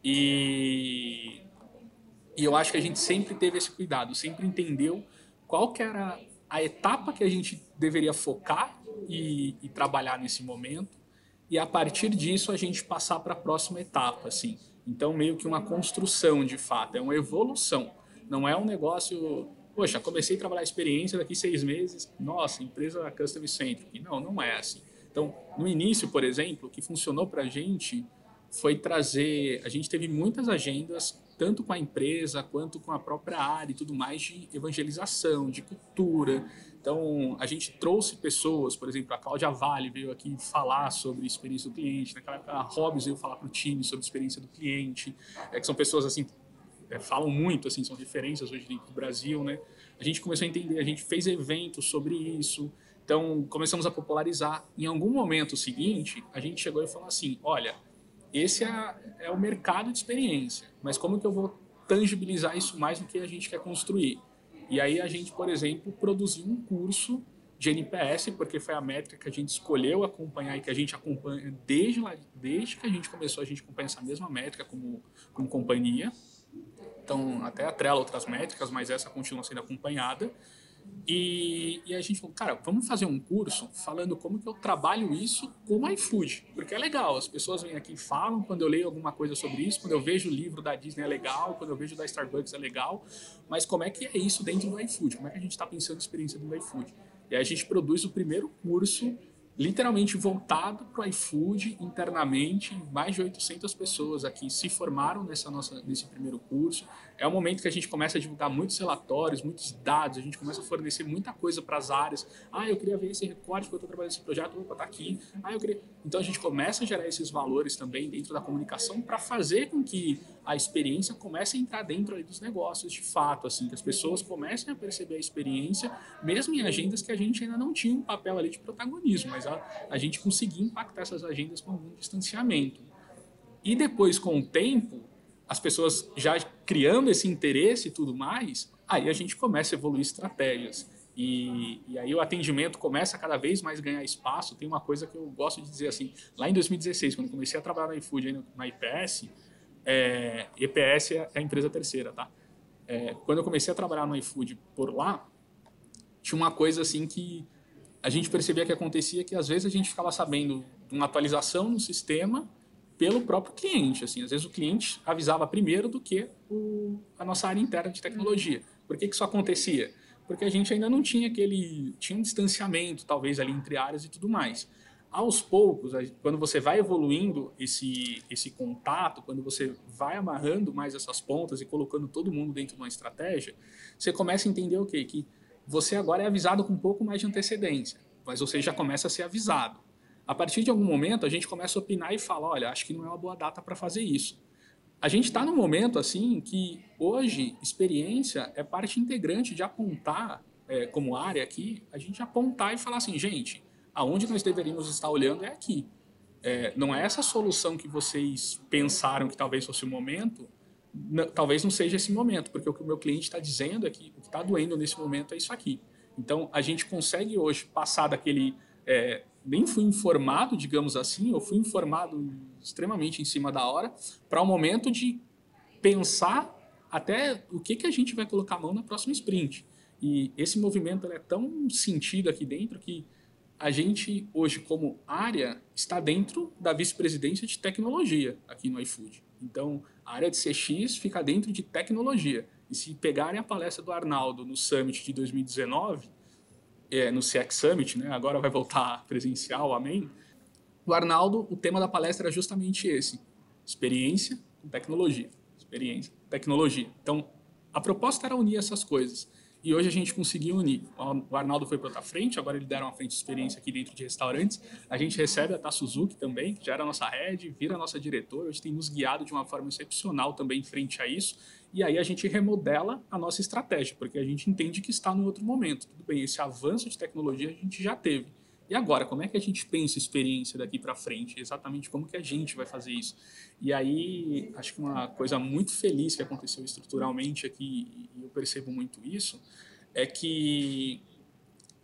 E, e eu acho que a gente sempre teve esse cuidado, sempre entendeu qual que era a etapa que a gente deveria focar e, e trabalhar nesse momento e a partir disso a gente passar para a próxima etapa, assim. Então meio que uma construção de fato, é uma evolução, não é um negócio poxa, comecei a trabalhar experiência daqui seis meses, nossa, empresa custom centric. Não, não é assim. Então, no início, por exemplo, o que funcionou para a gente foi trazer. A gente teve muitas agendas, tanto com a empresa quanto com a própria área e tudo mais, de evangelização, de cultura. Então, a gente trouxe pessoas, por exemplo, a Cláudia Vale veio aqui falar sobre experiência do cliente, naquela época a Hobbs veio falar para o time sobre experiência do cliente, é, que são pessoas assim é, falam muito, assim, são referências hoje dentro do Brasil, né? A gente começou a entender, a gente fez eventos sobre isso, então começamos a popularizar. Em algum momento seguinte, a gente chegou e falou assim, olha, esse é, é o mercado de experiência, mas como que eu vou tangibilizar isso mais do que a gente quer construir? E aí a gente, por exemplo, produziu um curso de NPS, porque foi a métrica que a gente escolheu acompanhar e que a gente acompanha desde, lá, desde que a gente começou, a gente acompanha essa mesma métrica como, como companhia. Então, até atrela outras métricas, mas essa continua sendo acompanhada. E, e, a gente falou, cara, vamos fazer um curso falando como que eu trabalho isso com iFood, porque é legal, as pessoas vêm aqui e falam quando eu leio alguma coisa sobre isso, quando eu vejo o livro da Disney é legal, quando eu vejo da Starbucks é legal, mas como é que é isso dentro do iFood? Como é que a gente está pensando a experiência do iFood? E aí a gente produz o primeiro curso literalmente voltado para o iFood internamente. Mais de 800 pessoas aqui se formaram nessa nossa, nesse primeiro curso. É o momento que a gente começa a divulgar muitos relatórios, muitos dados, a gente começa a fornecer muita coisa para as áreas. Ah, eu queria ver esse recorte que eu estou trabalhando nesse projeto, opa, tá aqui. Ah, eu queria... Então a gente começa a gerar esses valores também dentro da comunicação para fazer com que a experiência comece a entrar dentro dos negócios de fato, assim, que as pessoas comecem a perceber a experiência, mesmo em agendas que a gente ainda não tinha um papel ali de protagonismo, mas a, a gente conseguia impactar essas agendas com algum distanciamento. E depois, com o tempo, as pessoas já criando esse interesse e tudo mais, aí a gente começa a evoluir estratégias. E, e, aí o atendimento começa a cada vez mais ganhar espaço. Tem uma coisa que eu gosto de dizer assim, lá em 2016, quando comecei a trabalhar na iFood, na IPS, é, EPS é a empresa terceira, tá? É, quando eu comecei a trabalhar no iFood por lá, tinha uma coisa assim que a gente percebia que acontecia que às vezes a gente ficava sabendo de uma atualização no sistema pelo próprio cliente, assim, às vezes o cliente avisava primeiro do que o, a nossa área interna de tecnologia. Por que, que isso acontecia? Porque a gente ainda não tinha aquele, tinha um distanciamento talvez ali entre áreas e tudo mais aos poucos, quando você vai evoluindo esse, esse contato, quando você vai amarrando mais essas pontas e colocando todo mundo dentro de uma estratégia, você começa a entender o quê? Que você agora é avisado com um pouco mais de antecedência, mas você já começa a ser avisado. A partir de algum momento, a gente começa a opinar e fala, olha, acho que não é uma boa data para fazer isso. A gente está num momento assim que hoje experiência é parte integrante de apontar, é, como área aqui, a gente apontar e falar assim, gente, aonde nós deveríamos estar olhando é aqui. É, não é essa solução que vocês pensaram que talvez fosse o momento, talvez não seja esse momento, porque o que o meu cliente está dizendo é que o que está doendo nesse momento é isso aqui. Então, a gente consegue hoje passar daquele. É, nem fui informado, digamos assim, ou fui informado extremamente em cima da hora, para o um momento de pensar até o que, que a gente vai colocar a mão na próxima sprint. E esse movimento é tão sentido aqui dentro que a gente hoje como área está dentro da vice-presidência de tecnologia aqui no iFood. Então, a área de CX fica dentro de tecnologia. E se pegarem a palestra do Arnaldo no Summit de 2019, é, no CX Summit, né, agora vai voltar presencial, amém? O Arnaldo, o tema da palestra era justamente esse: experiência com tecnologia. Experiência, tecnologia. Então, a proposta era unir essas coisas. E hoje a gente conseguiu unir. O Arnaldo foi para frente, agora ele deram uma frente de experiência aqui dentro de restaurantes. A gente recebe a Tá Suzuki também, que já era nossa head, vira nossa diretora, hoje tem nos guiado de uma forma excepcional também frente a isso. E aí a gente remodela a nossa estratégia, porque a gente entende que está no outro momento. Tudo bem, esse avanço de tecnologia a gente já teve. E agora, como é que a gente pensa experiência daqui para frente? Exatamente como que a gente vai fazer isso? E aí, acho que uma coisa muito feliz que aconteceu estruturalmente aqui, e eu percebo muito isso, é que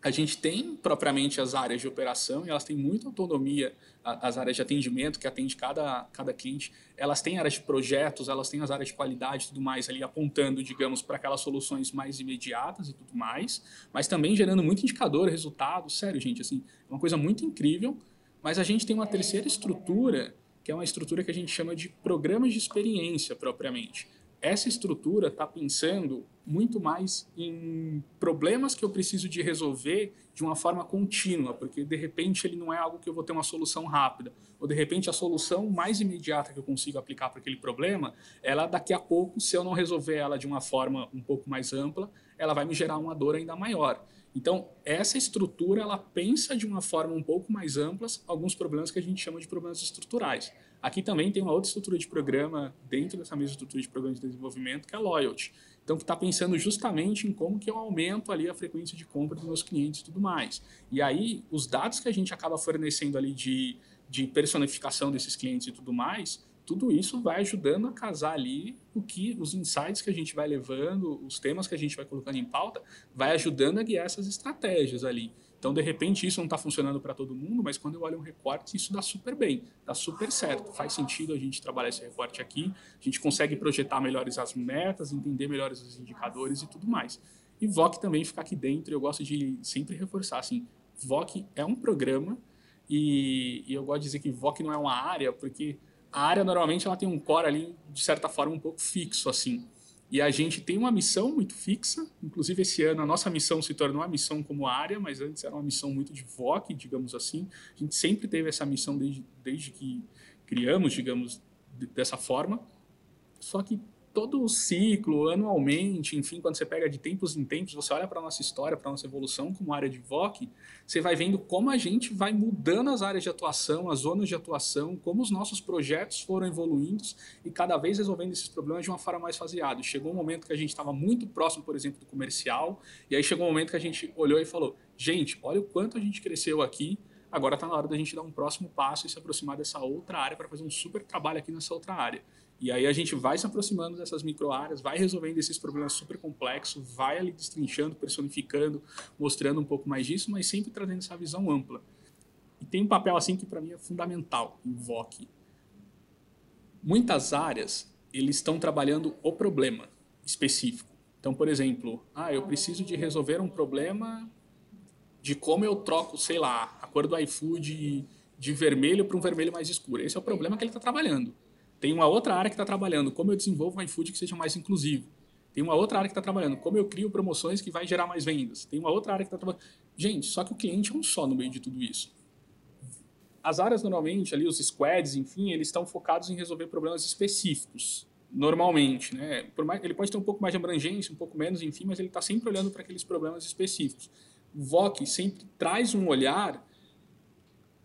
a gente tem propriamente as áreas de operação e elas têm muita autonomia, as áreas de atendimento que atende cada, cada cliente, elas têm áreas de projetos, elas têm as áreas de qualidade e tudo mais ali apontando, digamos, para aquelas soluções mais imediatas e tudo mais, mas também gerando muito indicador, resultado, sério, gente, assim, é uma coisa muito incrível, mas a gente tem uma terceira estrutura, que é uma estrutura que a gente chama de programas de experiência propriamente essa estrutura está pensando muito mais em problemas que eu preciso de resolver de uma forma contínua, porque de repente ele não é algo que eu vou ter uma solução rápida, ou de repente a solução mais imediata que eu consigo aplicar para aquele problema, ela daqui a pouco, se eu não resolver ela de uma forma um pouco mais ampla, ela vai me gerar uma dor ainda maior. Então, essa estrutura, ela pensa de uma forma um pouco mais ampla alguns problemas que a gente chama de problemas estruturais. Aqui também tem uma outra estrutura de programa dentro dessa mesma estrutura de programa de desenvolvimento, que é a Loyalty. Então, que está pensando justamente em como que eu aumento ali a frequência de compra dos meus clientes e tudo mais. E aí, os dados que a gente acaba fornecendo ali de, de personificação desses clientes e tudo mais, tudo isso vai ajudando a casar ali o que os insights que a gente vai levando, os temas que a gente vai colocando em pauta, vai ajudando a guiar essas estratégias ali. Então, de repente, isso não está funcionando para todo mundo, mas quando eu olho um recorte, isso dá super bem, dá super certo. Faz sentido a gente trabalhar esse recorte aqui, a gente consegue projetar melhores as metas, entender melhores os indicadores e tudo mais. E VOC também fica aqui dentro, eu gosto de sempre reforçar, assim, VOC é um programa e, e eu gosto de dizer que VOC não é uma área, porque a área normalmente ela tem um core ali, de certa forma, um pouco fixo, assim. E a gente tem uma missão muito fixa, inclusive esse ano a nossa missão se tornou uma missão como área, mas antes era uma missão muito de VOC, digamos assim. A gente sempre teve essa missão desde, desde que criamos, digamos, dessa forma. Só que todo o ciclo, anualmente, enfim, quando você pega de tempos em tempos, você olha para a nossa história, para a nossa evolução como área de VOC, você vai vendo como a gente vai mudando as áreas de atuação, as zonas de atuação, como os nossos projetos foram evoluindo e cada vez resolvendo esses problemas de uma forma mais faseada. Chegou um momento que a gente estava muito próximo, por exemplo, do comercial, e aí chegou um momento que a gente olhou e falou: gente, olha o quanto a gente cresceu aqui, agora está na hora da gente dar um próximo passo e se aproximar dessa outra área para fazer um super trabalho aqui nessa outra área. E aí a gente vai se aproximando dessas micro-áreas, vai resolvendo esses problemas super complexos, vai ali destrinchando, personificando, mostrando um pouco mais disso, mas sempre trazendo essa visão ampla. E tem um papel assim que para mim é fundamental, invoque. Muitas áreas, eles estão trabalhando o problema específico. Então, por exemplo, ah, eu preciso de resolver um problema de como eu troco, sei lá, a cor do iFood de vermelho para um vermelho mais escuro. Esse é o problema que ele está trabalhando. Tem uma outra área que está trabalhando como eu desenvolvo um iFood que seja mais inclusivo. Tem uma outra área que está trabalhando como eu crio promoções que vai gerar mais vendas. Tem uma outra área que está trabalhando. Gente, só que o cliente é um só no meio de tudo isso. As áreas normalmente ali, os squads, enfim, eles estão focados em resolver problemas específicos. Normalmente, né? Mais, ele pode ter um pouco mais de abrangência, um pouco menos, enfim, mas ele está sempre olhando para aqueles problemas específicos. O VOC sempre traz um olhar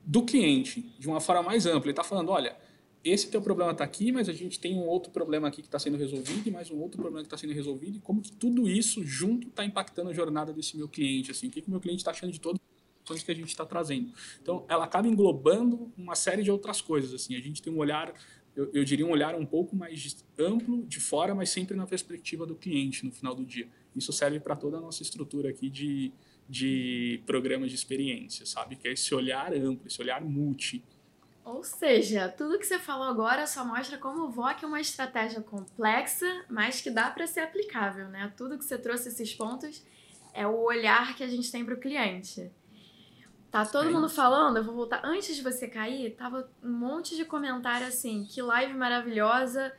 do cliente de uma forma mais ampla. Ele está falando, olha, esse teu problema está aqui, mas a gente tem um outro problema aqui que está sendo resolvido e mais um outro problema que está sendo resolvido e como que tudo isso junto está impactando a jornada desse meu cliente, assim, o que, que o meu cliente está achando de as coisas que a gente está trazendo. Então, ela acaba englobando uma série de outras coisas, assim, a gente tem um olhar, eu, eu diria um olhar um pouco mais amplo de fora, mas sempre na perspectiva do cliente no final do dia. Isso serve para toda a nossa estrutura aqui de, de programas de experiência, sabe? Que é esse olhar amplo, esse olhar multi, ou seja, tudo que você falou agora só mostra como o VOC é uma estratégia complexa, mas que dá para ser aplicável, né? Tudo que você trouxe esses pontos é o olhar que a gente tem para o cliente. Tá todo é mundo falando, eu vou voltar. Antes de você cair, tava um monte de comentário assim, que live maravilhosa.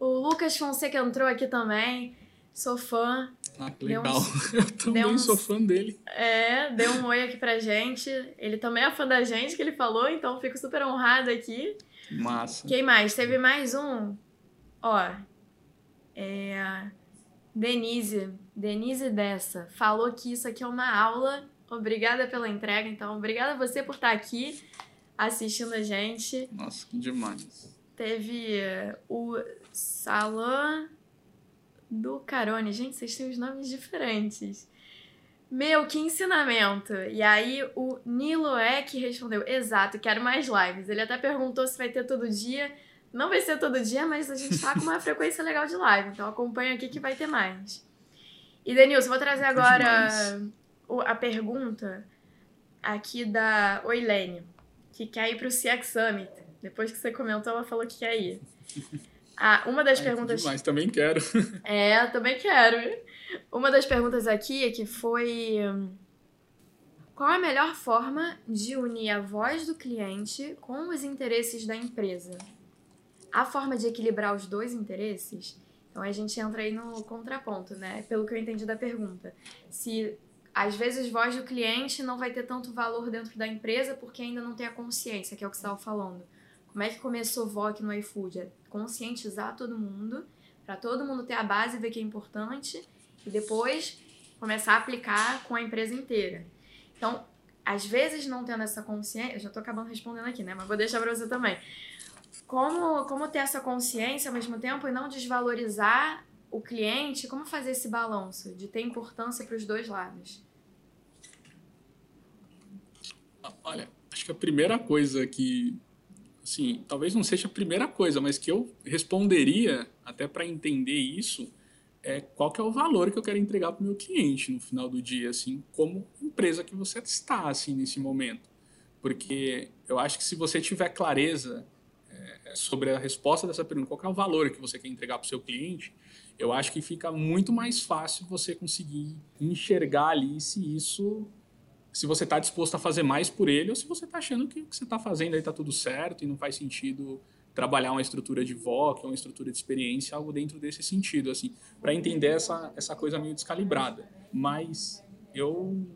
O Lucas Fonseca entrou aqui também. Sou fã. Ah, legal. Um, eu também um, sou fã dele. É, deu um oi aqui pra gente. Ele também é fã da gente, que ele falou, então fico super honrado aqui. Massa. Quem mais? Teve mais um. Ó. É. Denise. Denise dessa. Falou que isso aqui é uma aula. Obrigada pela entrega, então. Obrigada a você por estar aqui assistindo a gente. Nossa, que demais. Teve o Salan do Carone. Gente, vocês têm os nomes diferentes. Meu, que ensinamento! E aí o Nilo é que respondeu: Exato, quero mais lives. Ele até perguntou se vai ter todo dia. Não vai ser todo dia, mas a gente tá com uma frequência legal de live, então acompanha aqui que vai ter mais. E Denilson, vou trazer agora a pergunta aqui da Oilene, que quer ir pro CX Summit. Depois que você comentou, ela falou que quer ir. Ah, uma das Ai, perguntas. Mas também quero. É, também quero. Uma das perguntas aqui é que foi. Qual a melhor forma de unir a voz do cliente com os interesses da empresa? A forma de equilibrar os dois interesses? Então a gente entra aí no contraponto, né? Pelo que eu entendi da pergunta. Se às vezes a voz do cliente não vai ter tanto valor dentro da empresa porque ainda não tem a consciência, que é o que você estava falando. Como é que começou o VOC no iFood? É conscientizar todo mundo, para todo mundo ter a base ver que é importante, e depois começar a aplicar com a empresa inteira. Então, às vezes não tendo essa consciência, eu já estou acabando respondendo aqui, né? Mas vou deixar para você também. Como, como ter essa consciência ao mesmo tempo e não desvalorizar o cliente? Como fazer esse balanço de ter importância para os dois lados? Olha, acho que a primeira coisa que assim, talvez não seja a primeira coisa, mas que eu responderia até para entender isso é qual que é o valor que eu quero entregar para o meu cliente no final do dia, assim, como empresa que você está assim nesse momento, porque eu acho que se você tiver clareza é, sobre a resposta dessa pergunta, qual que é o valor que você quer entregar para o seu cliente, eu acho que fica muito mais fácil você conseguir enxergar ali se isso se você está disposto a fazer mais por ele ou se você está achando que o que você está fazendo está tudo certo e não faz sentido trabalhar uma estrutura de VOC, uma estrutura de experiência, algo dentro desse sentido, assim, para entender essa, essa coisa meio descalibrada. Mas eu,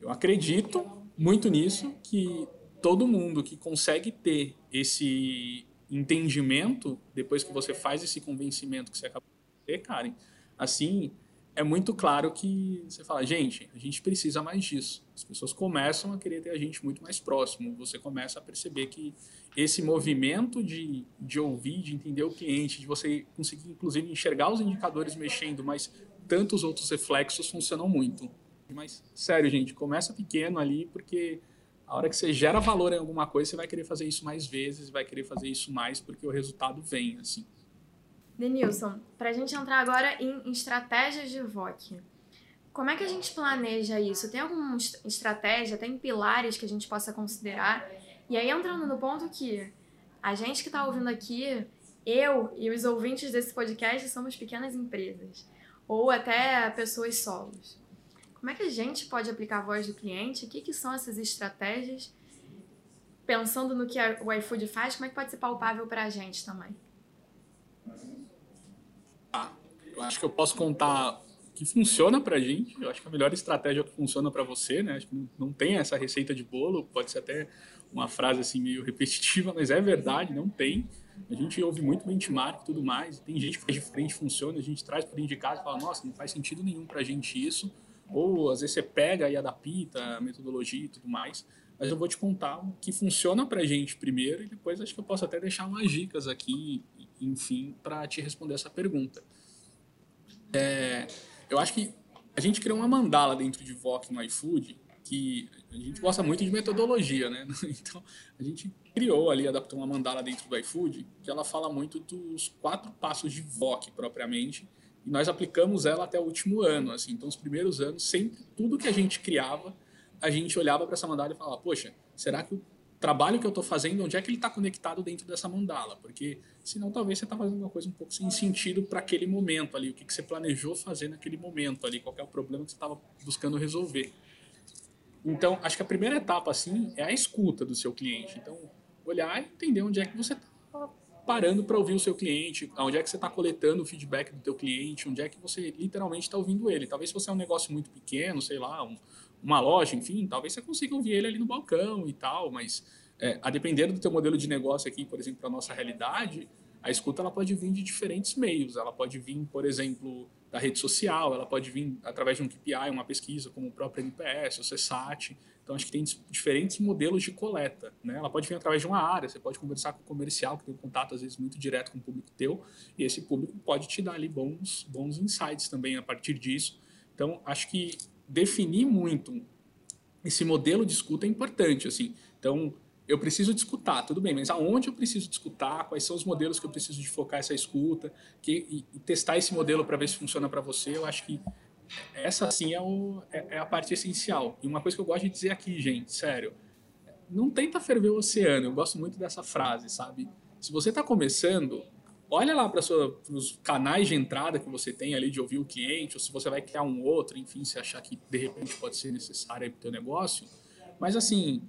eu acredito muito nisso, que todo mundo que consegue ter esse entendimento, depois que você faz esse convencimento que você acabou de ter, Karen, assim, é muito claro que você fala, gente, a gente precisa mais disso. As pessoas começam a querer ter a gente muito mais próximo. Você começa a perceber que esse movimento de, de ouvir, de entender o cliente, de você conseguir, inclusive, enxergar os indicadores mexendo, mas tantos outros reflexos funcionam muito. Mas, sério, gente, começa pequeno ali, porque A hora que você gera valor em alguma coisa, você vai querer fazer isso mais vezes, vai querer fazer isso mais porque o resultado vem, assim. Denilson, para a gente entrar agora em estratégias de VOC, como é que a gente planeja isso? Tem alguma estratégia, tem pilares que a gente possa considerar? E aí entrando no ponto que a gente que está ouvindo aqui, eu e os ouvintes desse podcast somos pequenas empresas ou até pessoas solos. Como é que a gente pode aplicar a voz do cliente? O que, que são essas estratégias? Pensando no que o iFood faz, como é que pode ser palpável para a gente também? Ah, eu acho que eu posso contar que funciona para a gente. Eu acho que a melhor estratégia é que funciona para você, né? Acho que não tem essa receita de bolo. Pode ser até uma frase assim meio repetitiva, mas é verdade, não tem. A gente ouve muito benchmark e tudo mais. Tem gente que faz diferente, funciona. A gente traz para indicar e fala, nossa, não faz sentido nenhum para a gente isso ou às vezes você pega e adapta a metodologia e tudo mais. Mas eu vou te contar o que funciona para a gente primeiro e depois acho que eu posso até deixar umas dicas aqui, enfim, para te responder essa pergunta. É, eu acho que a gente criou uma mandala dentro de VOC no iFood que a gente gosta muito de metodologia, né? Então a gente criou ali, adaptou uma mandala dentro do iFood que ela fala muito dos quatro passos de VOC propriamente e nós aplicamos ela até o último ano, assim. Então, os primeiros anos, sempre tudo que a gente criava, a gente olhava para essa mandala e falava: poxa, será que o trabalho que eu estou fazendo, onde é que ele está conectado dentro dessa mandala? Porque senão talvez você está fazendo uma coisa um pouco sem sentido para aquele momento ali, o que, que você planejou fazer naquele momento ali, qual é o problema que você estava buscando resolver. Então, acho que a primeira etapa assim é a escuta do seu cliente. Então, olhar e entender onde é que você está parando para ouvir o seu cliente, onde é que você está coletando o feedback do teu cliente, onde é que você literalmente está ouvindo ele. Talvez se você é um negócio muito pequeno, sei lá, um, uma loja, enfim, talvez você consiga ouvir ele ali no balcão e tal, mas é, a depender do teu modelo de negócio aqui, por exemplo, para nossa realidade, a escuta ela pode vir de diferentes meios. Ela pode vir, por exemplo, da rede social, ela pode vir através de um KPI, uma pesquisa, como o próprio NPS, o CSAT. Então, acho que tem diferentes modelos de coleta. Né? Ela pode vir através de uma área, você pode conversar com o comercial, que tem um contato, às vezes, muito direto com o público teu, e esse público pode te dar ali bons, bons insights também a partir disso. Então, acho que definir muito esse modelo de escuta é importante. assim. Então, eu preciso de escutar, tudo bem, mas aonde eu preciso de escutar, quais são os modelos que eu preciso de focar essa escuta, que, e, e testar esse modelo para ver se funciona para você, eu acho que essa sim é, o, é, é, a parte essencial. E uma coisa que eu gosto de dizer aqui, gente, sério, não tenta ferver o oceano. Eu gosto muito dessa frase, sabe? Se você está começando, olha lá para os canais de entrada que você tem ali de ouvir o cliente, ou se você vai criar um outro, enfim, se achar que de repente pode ser necessário para o teu negócio. Mas assim,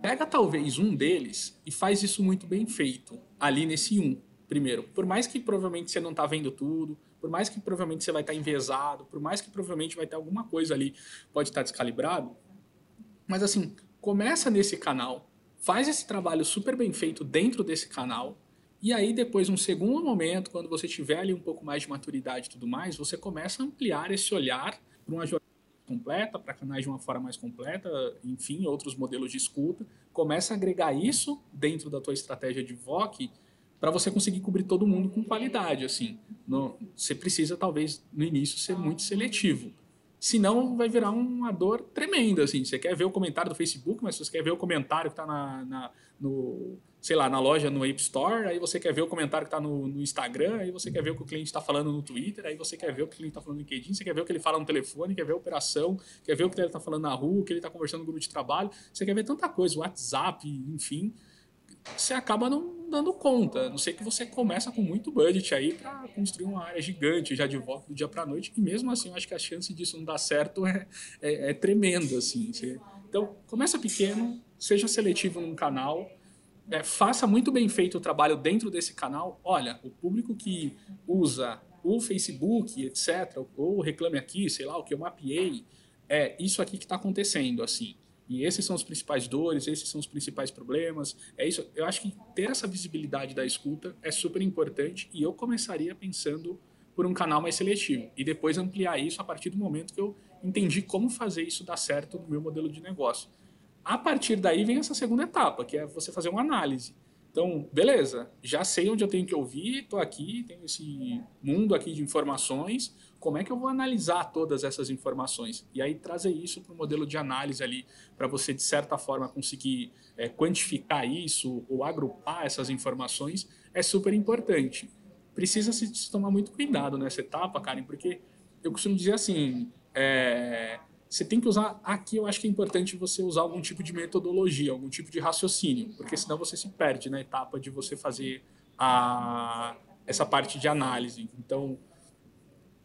pega talvez um deles e faz isso muito bem feito ali nesse um primeiro. Por mais que provavelmente você não está vendo tudo, por mais que provavelmente você vai estar envezado, por mais que provavelmente vai ter alguma coisa ali, pode estar descalibrado. Mas assim, começa nesse canal, faz esse trabalho super bem feito dentro desse canal, e aí depois, um segundo momento, quando você tiver ali um pouco mais de maturidade e tudo mais, você começa a ampliar esse olhar para uma jornada completa, para canais de uma forma mais completa, enfim, outros modelos de escuta. Começa a agregar isso dentro da tua estratégia de VOC para você conseguir cobrir todo mundo com qualidade, assim. No, você precisa, talvez, no início, ser muito seletivo. Senão vai virar uma dor tremenda, assim. Você quer ver o comentário do Facebook, mas você quer ver o comentário que está na, na, no, sei lá, na loja no App Store, aí você quer ver o comentário que está no, no, Instagram, aí você quer ver o que o cliente está falando no Twitter, aí você quer ver o que o cliente está falando no LinkedIn, você quer ver o que ele fala no telefone, quer ver a operação, quer ver o que ele está falando na rua, o que ele está conversando no grupo de trabalho, você quer ver tanta coisa, WhatsApp, enfim você acaba não dando conta. A não sei que você começa com muito budget aí para construir uma área gigante já de volta do dia para noite. E mesmo assim, eu acho que a chance disso não dar certo é, é, é tremenda. Assim. Você, então, começa pequeno, seja seletivo num canal, é, faça muito bem feito o trabalho dentro desse canal. Olha, o público que usa o Facebook, etc., ou reclame aqui, sei lá, o que eu mapeei, é isso aqui que está acontecendo, assim. E esses são os principais dores, esses são os principais problemas. É isso. Eu acho que ter essa visibilidade da escuta é super importante e eu começaria pensando por um canal mais seletivo e depois ampliar isso a partir do momento que eu entendi como fazer isso dar certo no meu modelo de negócio. A partir daí vem essa segunda etapa, que é você fazer uma análise. Então, beleza, já sei onde eu tenho que ouvir, estou aqui, tenho esse mundo aqui de informações, como é que eu vou analisar todas essas informações? E aí trazer isso para o modelo de análise ali, para você, de certa forma, conseguir é, quantificar isso ou agrupar essas informações, é super importante. Precisa se tomar muito cuidado nessa etapa, Karen, porque eu costumo dizer assim, é, você tem que usar. Aqui eu acho que é importante você usar algum tipo de metodologia, algum tipo de raciocínio, porque senão você se perde na etapa de você fazer a, essa parte de análise. Então,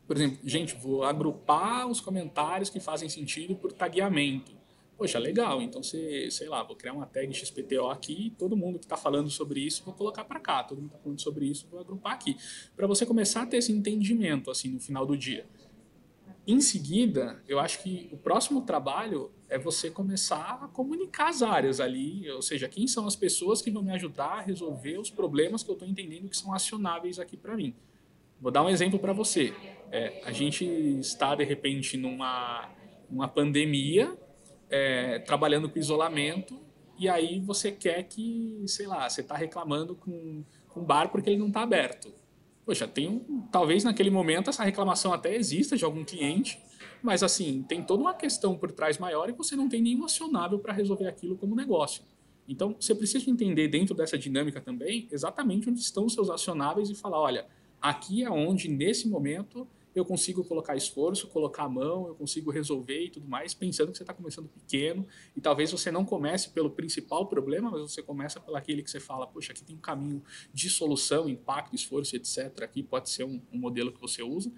por exemplo, gente, vou agrupar os comentários que fazem sentido por tagueamento. Poxa, legal. Então, você, sei lá, vou criar uma tag XPTO aqui, todo mundo que está falando sobre isso, vou colocar para cá. Todo mundo está falando sobre isso, vou agrupar aqui. Para você começar a ter esse entendimento, assim, no final do dia. Em seguida, eu acho que o próximo trabalho é você começar a comunicar as áreas ali, ou seja, quem são as pessoas que vão me ajudar a resolver os problemas que eu estou entendendo que são acionáveis aqui para mim. Vou dar um exemplo para você. É, a gente está, de repente, numa uma pandemia, é, trabalhando com isolamento, e aí você quer que, sei lá, você está reclamando com, com o bar porque ele não está aberto poxa, tem um, talvez naquele momento essa reclamação até exista de algum cliente, mas assim, tem toda uma questão por trás maior e você não tem nenhum acionável para resolver aquilo como negócio. Então, você precisa entender dentro dessa dinâmica também exatamente onde estão os seus acionáveis e falar, olha, aqui é onde nesse momento eu consigo colocar esforço, colocar a mão, eu consigo resolver e tudo mais, pensando que você está começando pequeno e talvez você não comece pelo principal problema, mas você começa pelo aquele que você fala, poxa, aqui tem um caminho de solução, impacto, esforço, etc. Aqui pode ser um, um modelo que você usa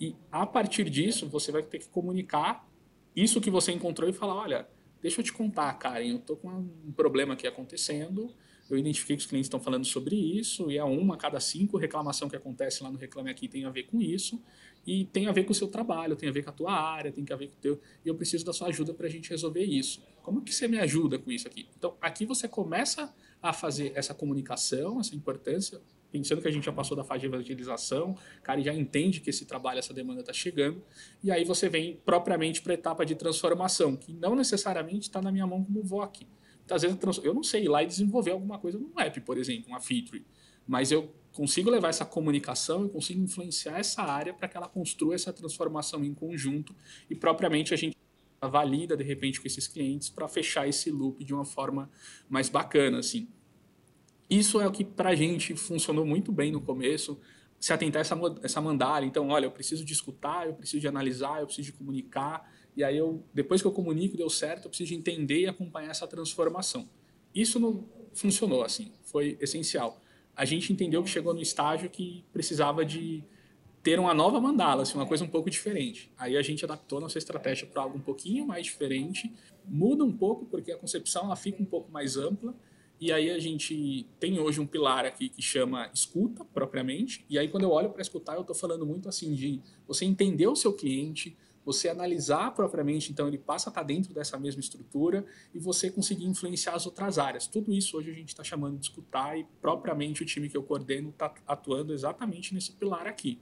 e a partir disso você vai ter que comunicar isso que você encontrou e falar, olha, deixa eu te contar, Karen, eu estou com um problema aqui acontecendo, eu identifiquei que os clientes estão falando sobre isso, e é uma a cada cinco reclamação que acontece lá no Reclame Aqui tem a ver com isso, e tem a ver com o seu trabalho, tem a ver com a tua área, tem a ver com o teu. E eu preciso da sua ajuda para a gente resolver isso. Como que você me ajuda com isso aqui? Então, aqui você começa a fazer essa comunicação, essa importância, pensando que a gente já passou da fase de evangelização, o cara já entende que esse trabalho, essa demanda está chegando, e aí você vem propriamente para a etapa de transformação, que não necessariamente está na minha mão como VOC às vezes eu não sei ir lá e desenvolver alguma coisa no app, por exemplo, uma feature, mas eu consigo levar essa comunicação, eu consigo influenciar essa área para que ela construa essa transformação em conjunto e propriamente a gente valida de repente com esses clientes para fechar esse loop de uma forma mais bacana assim. Isso é o que para a gente funcionou muito bem no começo, se atentar a essa, essa mandala. Então, olha, eu preciso de escutar, eu preciso de analisar, eu preciso de comunicar, e aí eu, depois que eu comunico, deu certo, eu preciso entender e acompanhar essa transformação. Isso não funcionou assim, foi essencial. A gente entendeu que chegou no estágio que precisava de ter uma nova mandala, assim, uma coisa um pouco diferente. Aí a gente adaptou nossa estratégia para algo um pouquinho mais diferente, muda um pouco porque a concepção ela fica um pouco mais ampla. E aí a gente tem hoje um pilar aqui que chama escuta propriamente. E aí quando eu olho para escutar, eu estou falando muito assim de você entender o seu cliente, você analisar propriamente, então ele passa a estar dentro dessa mesma estrutura e você conseguir influenciar as outras áreas. Tudo isso hoje a gente está chamando de escutar e propriamente o time que eu coordeno está atuando exatamente nesse pilar aqui.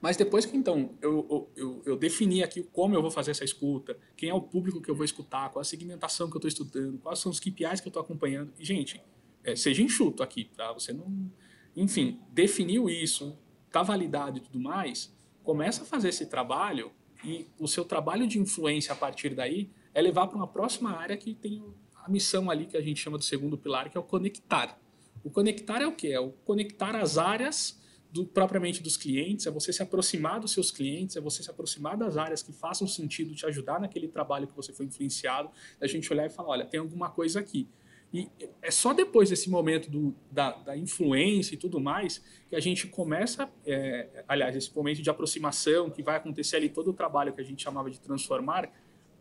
Mas depois que então eu, eu, eu, defini aqui como eu vou fazer essa escuta, quem é o público que eu vou escutar, qual a segmentação que eu estou estudando, quais são os KPIs que eu estou acompanhando. E, gente, é, seja enxuto aqui, para você não. Enfim, definiu isso, está validado e tudo mais, começa a fazer esse trabalho e o seu trabalho de influência a partir daí é levar para uma próxima área que tem a missão ali que a gente chama do segundo pilar, que é o conectar. O conectar é o quê? É o conectar as áreas do, propriamente dos clientes, é você se aproximar dos seus clientes, é você se aproximar das áreas que façam sentido te ajudar naquele trabalho que você foi influenciado, a gente olhar e falar, olha, tem alguma coisa aqui. E é só depois desse momento do, da, da, influência e tudo mais que a gente começa, é, aliás, esse momento de aproximação que vai acontecer ali todo o trabalho que a gente chamava de transformar,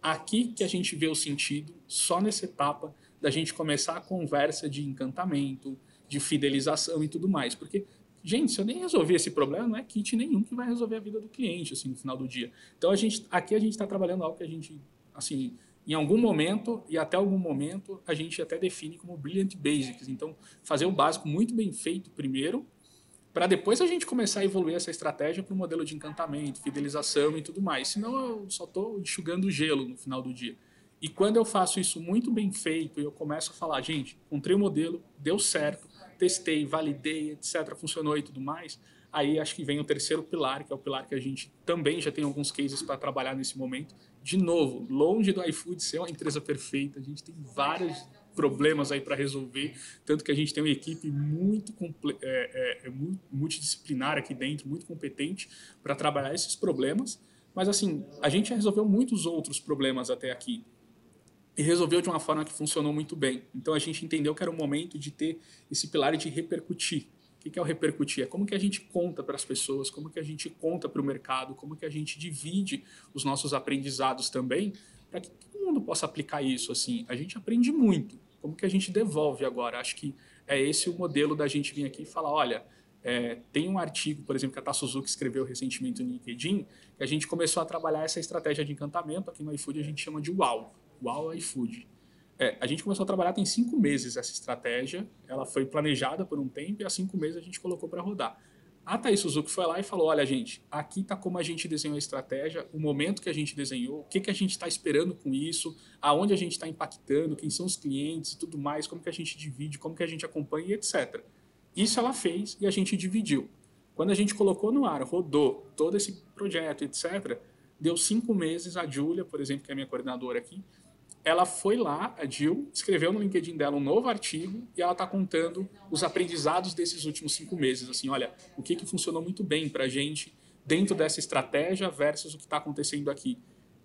aqui que a gente vê o sentido, só nessa etapa da gente começar a conversa de encantamento, de fidelização e tudo mais. Porque, gente, se eu nem resolver esse problema, não é kit nenhum que vai resolver a vida do cliente, assim, no final do dia. Então, a gente, aqui a gente está trabalhando algo que a gente, assim, em algum momento e até algum momento a gente até define como brilliant basics. Então, fazer o básico muito bem feito primeiro, para depois a gente começar a evoluir essa estratégia para o modelo de encantamento, fidelização e tudo mais. Senão eu só estou enxugando gelo no final do dia. E quando eu faço isso muito bem feito, eu começo a falar, gente, encontrei o modelo, deu certo, testei, validei, etc., funcionou e tudo mais, aí acho que vem o terceiro pilar, que é o pilar que a gente também já tem alguns cases para trabalhar nesse momento. De novo, longe do iFood ser uma empresa perfeita, a gente tem vários problemas aí para resolver, tanto que a gente tem uma equipe muito é, é, é, multidisciplinar aqui dentro, muito competente para trabalhar esses problemas. Mas assim, a gente já resolveu muitos outros problemas até aqui e resolveu de uma forma que funcionou muito bem. Então a gente entendeu que era o momento de ter esse pilar de repercutir. O que é o repercutir? É como que a gente conta para as pessoas, como que a gente conta para o mercado, como que a gente divide os nossos aprendizados também, para que todo mundo possa aplicar isso. Assim, a gente aprende muito. Como que a gente devolve agora? Acho que é esse o modelo da gente vir aqui e falar, olha, é, tem um artigo, por exemplo, que a Ta Suzuki escreveu recentemente no LinkedIn, que a gente começou a trabalhar essa estratégia de encantamento, aqui no iFood a gente chama de WOW, WOW iFood. É, a gente começou a trabalhar tem cinco meses essa estratégia, ela foi planejada por um tempo e há cinco meses a gente colocou para rodar. A Thaís Suzuki foi lá e falou: olha, gente, aqui está como a gente desenhou a estratégia, o momento que a gente desenhou, o que, que a gente está esperando com isso, aonde a gente está impactando, quem são os clientes e tudo mais, como que a gente divide, como que a gente acompanha e etc. Isso ela fez e a gente dividiu. Quando a gente colocou no ar, rodou todo esse projeto, etc., deu cinco meses, a Júlia, por exemplo, que é minha coordenadora aqui, ela foi lá, a Jill, escreveu no LinkedIn dela um novo artigo e ela está contando os aprendizados desses últimos cinco meses. Assim, olha, o que, que funcionou muito bem para a gente dentro dessa estratégia versus o que está acontecendo aqui.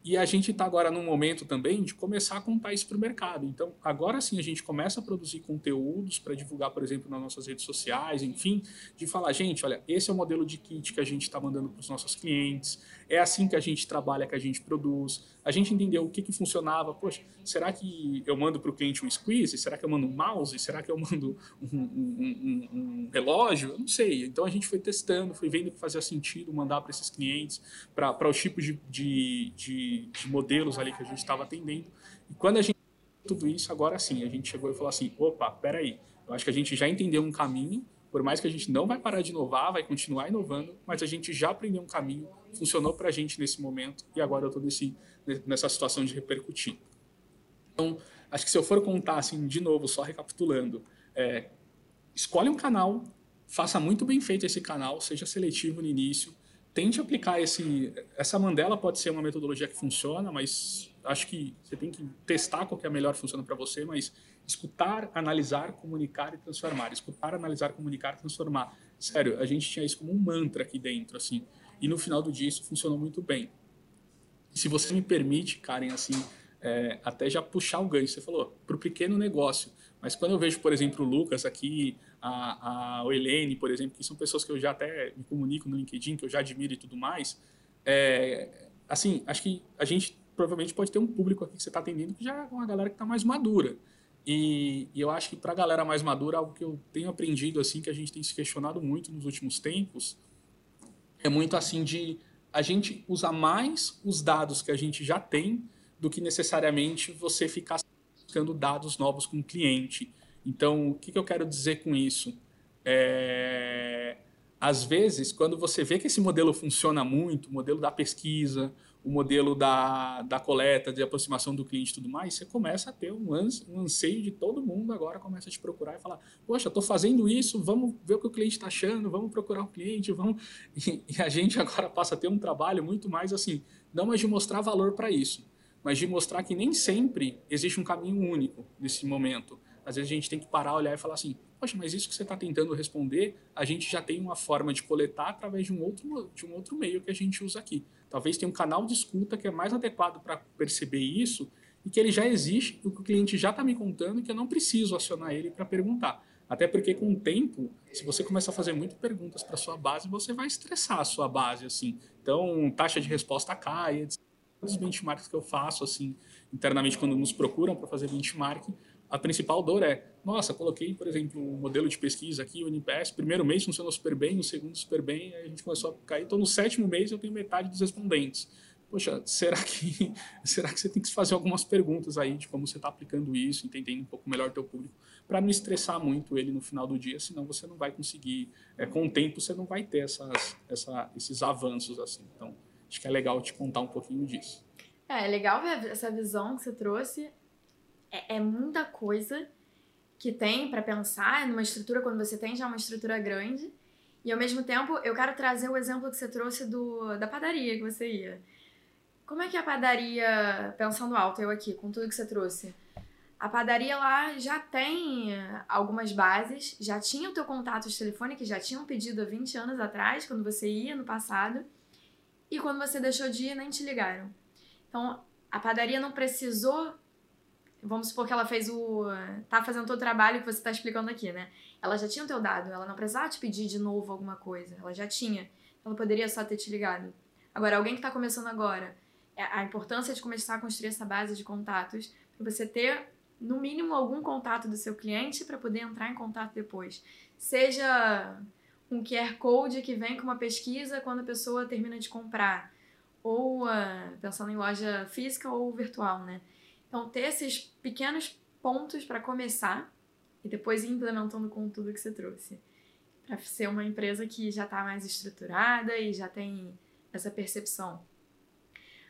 E a gente está agora num momento também de começar a contar isso para o mercado. Então, agora sim a gente começa a produzir conteúdos para divulgar, por exemplo, nas nossas redes sociais, enfim, de falar, gente, olha, esse é o modelo de kit que a gente está mandando para os nossos clientes, é assim que a gente trabalha, que a gente produz. A gente entendeu o que, que funcionava. Poxa, será que eu mando para o cliente um squeeze? Será que eu mando um mouse? Será que eu mando um, um, um, um relógio? Eu não sei. Então a gente foi testando, foi vendo que fazia sentido mandar para esses clientes, para os tipos de, de, de, de modelos ali que a gente estava atendendo. E quando a gente tudo isso, agora sim, a gente chegou e falou assim: opa, peraí, eu acho que a gente já entendeu um caminho por mais que a gente não vai parar de inovar, vai continuar inovando, mas a gente já aprendeu um caminho, funcionou para a gente nesse momento e agora eu estou nessa situação de repercutir. Então, acho que se eu for contar assim de novo, só recapitulando, é, escolhe um canal, faça muito bem feito esse canal, seja seletivo no início, tente aplicar esse. Essa Mandela pode ser uma metodologia que funciona, mas acho que você tem que testar qual que é a melhor funciona para você, mas escutar, analisar, comunicar e transformar. Escutar, analisar, comunicar, transformar. Sério, a gente tinha isso como um mantra aqui dentro, assim. E no final do dia isso funcionou muito bem. Se você me permite, Karen, assim, é, até já puxar o ganho. Você falou, para o pequeno negócio. Mas quando eu vejo, por exemplo, o Lucas aqui, a, a Helene, por exemplo, que são pessoas que eu já até me comunico no LinkedIn, que eu já admiro e tudo mais, é, assim, acho que a gente provavelmente pode ter um público aqui que você está atendendo que já é uma galera que está mais madura. E, e, eu acho que para a galera mais madura, algo que eu tenho aprendido, assim, que a gente tem se questionado muito nos últimos tempos, é muito assim de a gente usar mais os dados que a gente já tem do que necessariamente você ficar buscando dados novos com o cliente. Então, o que, que eu quero dizer com isso? É, às vezes, quando você vê que esse modelo funciona muito, o modelo da pesquisa, o modelo da, da coleta, de aproximação do cliente e tudo mais, você começa a ter um, um anseio de todo mundo agora começa a te procurar e falar, poxa, estou fazendo isso, vamos ver o que o cliente está achando, vamos procurar o cliente, vamos... E, e, a gente agora passa a ter um trabalho muito mais assim, não mais de mostrar valor para isso, mas de mostrar que nem sempre existe um caminho único nesse momento. Às vezes a gente tem que parar, olhar e falar assim, poxa, mas isso que você está tentando responder, a gente já tem uma forma de coletar através de um outro, de um outro meio que a gente usa aqui. Talvez tenha um canal de escuta que é mais adequado para perceber isso e que ele já existe, o que o cliente já está me contando e que eu não preciso acionar ele para perguntar. Até porque com o tempo, se você começa a fazer muitas perguntas para sua base, você vai estressar a sua base assim. Então, taxa de resposta cai, etc. Os benchmarks que eu faço assim internamente quando nos procuram para fazer benchmark, a principal dor é, nossa, coloquei, por exemplo, um modelo de pesquisa aqui, o NPS, primeiro mês funcionou super bem, no segundo super bem, aí a gente começou a cair, então no sétimo mês eu tenho metade dos respondentes. Poxa, será que, será que você tem que fazer algumas perguntas aí de como você está aplicando isso, entendendo um pouco melhor o teu público, para não estressar muito ele no final do dia, senão você não vai conseguir, é, com o tempo você não vai ter essas, essa, esses avanços assim. Então, acho que é legal te contar um pouquinho disso. É, é legal ver essa visão que você trouxe. É, é muita coisa que tem para pensar numa estrutura quando você tem já uma estrutura grande. E ao mesmo tempo, eu quero trazer o exemplo que você trouxe do, da padaria que você ia. Como é que a padaria, pensando alto, eu aqui, com tudo que você trouxe, a padaria lá já tem algumas bases, já tinha o teu contato de telefone, que já tinham pedido há 20 anos atrás, quando você ia no passado, e quando você deixou de ir, nem te ligaram. Então, a padaria não precisou. Vamos supor que ela fez o. tá fazendo todo o trabalho que você está explicando aqui, né? Ela já tinha o teu dado, ela não precisava te pedir de novo alguma coisa, ela já tinha. Ela poderia só ter te ligado. Agora, alguém que está começando agora, é a importância de começar a construir essa base de contatos, para você ter no mínimo algum contato do seu cliente para poder entrar em contato depois. Seja um QR Code que vem com uma pesquisa quando a pessoa termina de comprar, ou uh, pensando em loja física ou virtual, né? Então, ter esses pequenos pontos para começar e depois ir implementando com tudo que você trouxe. Para ser uma empresa que já está mais estruturada e já tem essa percepção.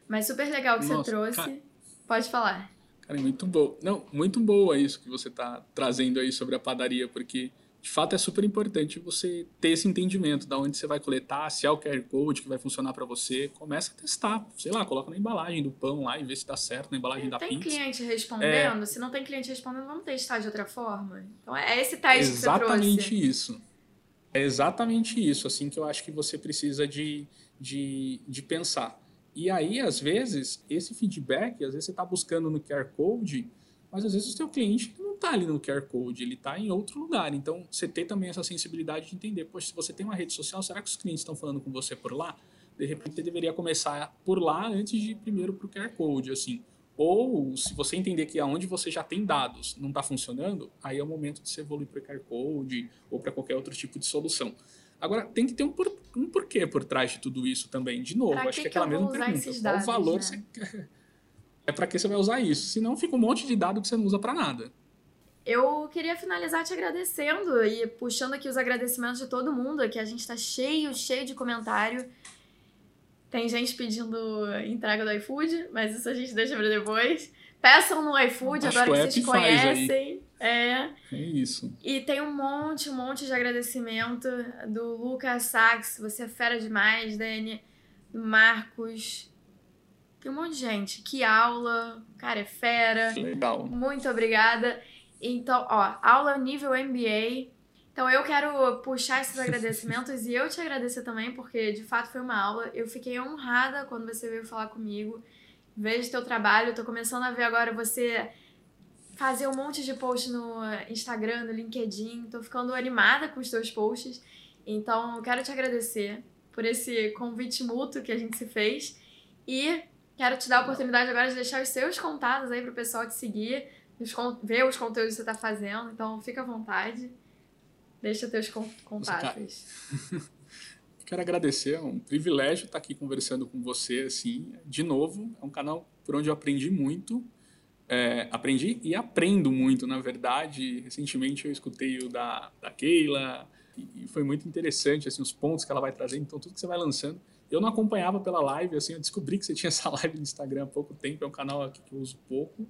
Mas super legal que Nossa, você trouxe. Cara, Pode falar. Cara, muito bom. Não, muito boa isso que você está trazendo aí sobre a padaria, porque de fato é super importante você ter esse entendimento da onde você vai coletar, se é o QR Code que vai funcionar para você, começa a testar, sei lá, coloca na embalagem do pão lá e vê se dá certo na embalagem da tem pizza. Tem cliente respondendo, é... se não tem cliente respondendo, vamos testar de outra forma. Então é esse teste exatamente que você trouxe. Exatamente isso. É exatamente isso, assim que eu acho que você precisa de, de, de pensar. E aí, às vezes, esse feedback, às vezes você está buscando no QR Code, mas às vezes o seu cliente não está ali no QR Code, ele está em outro lugar. Então, você tem também essa sensibilidade de entender, poxa, se você tem uma rede social, será que os clientes estão falando com você por lá? De repente, você deveria começar por lá antes de ir primeiro para o QR Code, assim. Ou, se você entender que aonde você já tem dados não está funcionando, aí é o momento de você evoluir para o QR Code ou para qualquer outro tipo de solução. Agora, tem que ter um, por, um porquê por trás de tudo isso também. De novo, pra acho que, que aquela mesma pergunta. Qual dados, valor né? você quer? É para que você vai usar isso? Senão fica um monte de dado que você não usa para nada. Eu queria finalizar te agradecendo e puxando aqui os agradecimentos de todo mundo, que a gente está cheio, cheio de comentário. Tem gente pedindo entrega do iFood, mas isso a gente deixa para depois. Peçam no iFood, agora que vocês conhecem. É. É isso. E tem um monte, um monte de agradecimento do Lucas Sachs, você é fera demais, Dani, do Marcos. Tem um monte de gente. Que aula, cara, é fera. Legal. Muito obrigada. Então, ó, aula nível MBA. Então eu quero puxar esses agradecimentos e eu te agradecer também, porque de fato foi uma aula. Eu fiquei honrada quando você veio falar comigo. Vejo teu trabalho, tô começando a ver agora você fazer um monte de post no Instagram, no LinkedIn. Tô ficando animada com os teus posts. Então, quero te agradecer por esse convite mútuo que a gente se fez. E quero te dar a oportunidade agora de deixar os seus contatos aí pro pessoal te seguir, ver os conteúdos que você tá fazendo. Então, fica à vontade. Deixa teus contatos. Quero agradecer, é um privilégio estar aqui conversando com você, assim, de novo. É um canal por onde eu aprendi muito é, aprendi e aprendo muito, na verdade. Recentemente eu escutei o da, da Keila e, foi muito interessante, assim, os pontos que ela vai trazendo, então tudo que você vai lançando. Eu não acompanhava pela live, assim, eu descobri que você tinha essa live no Instagram há pouco tempo, é um canal aqui que eu uso pouco,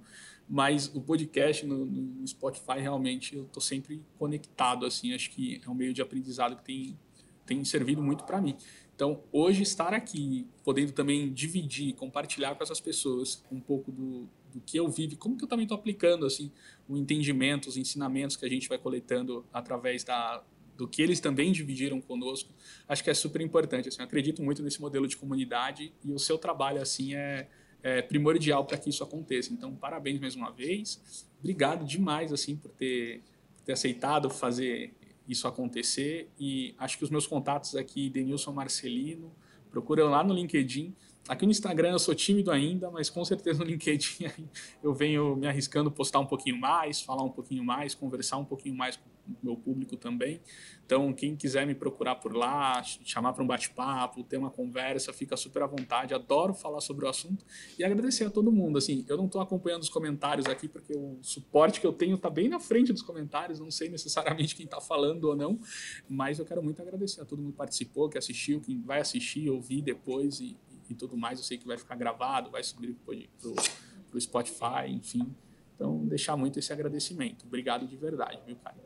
mas o podcast no, no Spotify realmente eu estou sempre conectado, assim, acho que é um meio de aprendizado que tem, tem servido muito para mim. Então, hoje estar aqui, podendo também dividir, compartilhar com essas pessoas um pouco do, do que eu vivo, como que eu também estou aplicando assim o entendimento, os ensinamentos que a gente vai coletando através da do que eles também dividiram conosco, acho que é super importante. Assim, acredito muito nesse modelo de comunidade e o seu trabalho assim é, é primordial para que isso aconteça. Então, parabéns mais uma vez. Obrigado demais assim por ter, por ter aceitado fazer isso acontecer e acho que os meus contatos aqui, Denilson Marcelino, procuram lá no LinkedIn Aqui no Instagram eu sou tímido ainda, mas com certeza no LinkedIn eu venho me arriscando postar um pouquinho mais, falar um pouquinho mais, conversar um pouquinho mais com o meu público também. Então, quem quiser me procurar por lá, chamar para um bate-papo, ter uma conversa, fica super à vontade. Adoro falar sobre o assunto e agradecer a todo mundo. Assim, eu não estou acompanhando os comentários aqui porque o suporte que eu tenho está bem na frente dos comentários. Não sei necessariamente quem está falando ou não, mas eu quero muito agradecer a todo mundo que participou, que assistiu, quem vai assistir, ouvir depois e, e tudo mais. Eu sei que vai ficar gravado, vai subir para o Spotify, enfim. Então, deixar muito esse agradecimento. Obrigado de verdade, viu, cara?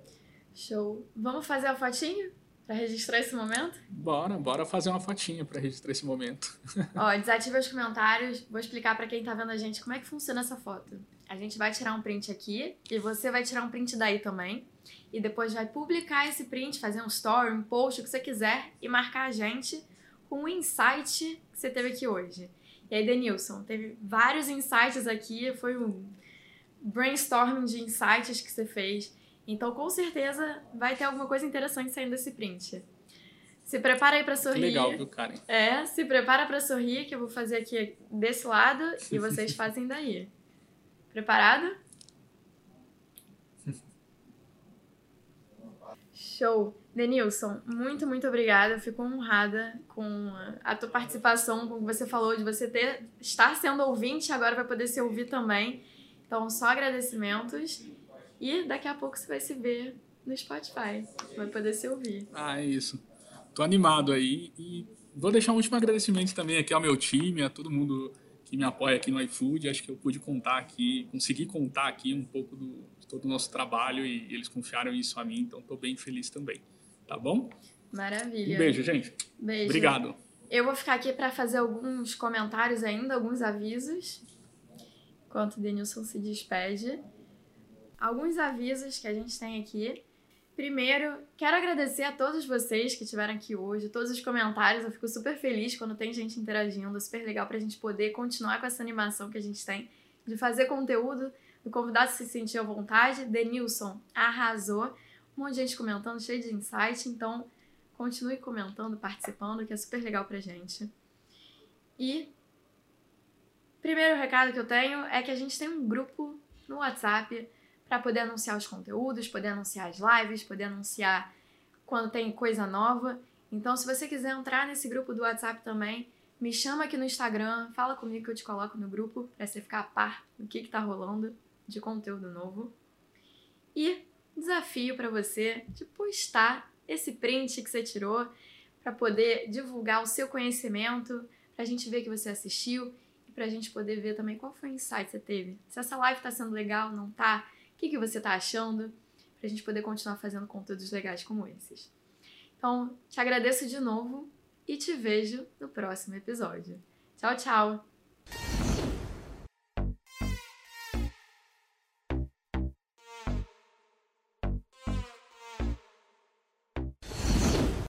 Show. Vamos fazer a fotinho para registrar esse momento? Bora, bora fazer uma fotinha para registrar esse momento. Ó, desativa os comentários. Vou explicar para quem tá vendo a gente como é que funciona essa foto. A gente vai tirar um print aqui e você vai tirar um print daí também. E depois vai publicar esse print, fazer um story, um post, o que você quiser e marcar a gente com o insight que você teve aqui hoje. E aí, Denilson, teve vários insights aqui, foi um brainstorming de insights que você fez. Então, com certeza, vai ter alguma coisa interessante saindo desse print. Se prepara aí para sorrir. Que legal, viu, Karen? É, se prepara para sorrir, que eu vou fazer aqui desse lado e vocês fazem daí. Preparado? Show! Denilson, muito, muito obrigada. Fico honrada com a tua participação, com o que você falou, de você ter estar sendo ouvinte agora vai poder se ouvir também. Então, só agradecimentos. E daqui a pouco você vai se ver no Spotify. Vai poder se ouvir. Ah, é isso. Tô animado aí. E vou deixar um último agradecimento também aqui ao meu time, a todo mundo que me apoia aqui no iFood. Acho que eu pude contar aqui, consegui contar aqui um pouco do, de todo o nosso trabalho e eles confiaram isso a mim, então estou bem feliz também. Tá bom? Maravilha. Um beijo, gente. Beijo. Obrigado. Eu vou ficar aqui para fazer alguns comentários ainda, alguns avisos, enquanto o Denilson se despede. Alguns avisos que a gente tem aqui. Primeiro, quero agradecer a todos vocês que estiveram aqui hoje, todos os comentários. Eu fico super feliz quando tem gente interagindo, super legal para a gente poder continuar com essa animação que a gente tem de fazer conteúdo, do convidado se sentir à vontade. Denilson arrasou, um monte de gente comentando, cheio de insight, então continue comentando, participando, que é super legal pra gente. E primeiro recado que eu tenho é que a gente tem um grupo no WhatsApp para poder anunciar os conteúdos, poder anunciar as lives, poder anunciar quando tem coisa nova. Então, se você quiser entrar nesse grupo do WhatsApp também, me chama aqui no Instagram, fala comigo que eu te coloco no grupo para você ficar a par do que está rolando de conteúdo novo. E desafio para você de postar esse print que você tirou para poder divulgar o seu conhecimento, para a gente ver que você assistiu e para a gente poder ver também qual foi o insight que você teve. Se essa live está sendo legal, não tá? O que, que você está achando? Para a gente poder continuar fazendo conteúdos legais como esses. Então, te agradeço de novo e te vejo no próximo episódio. Tchau, tchau!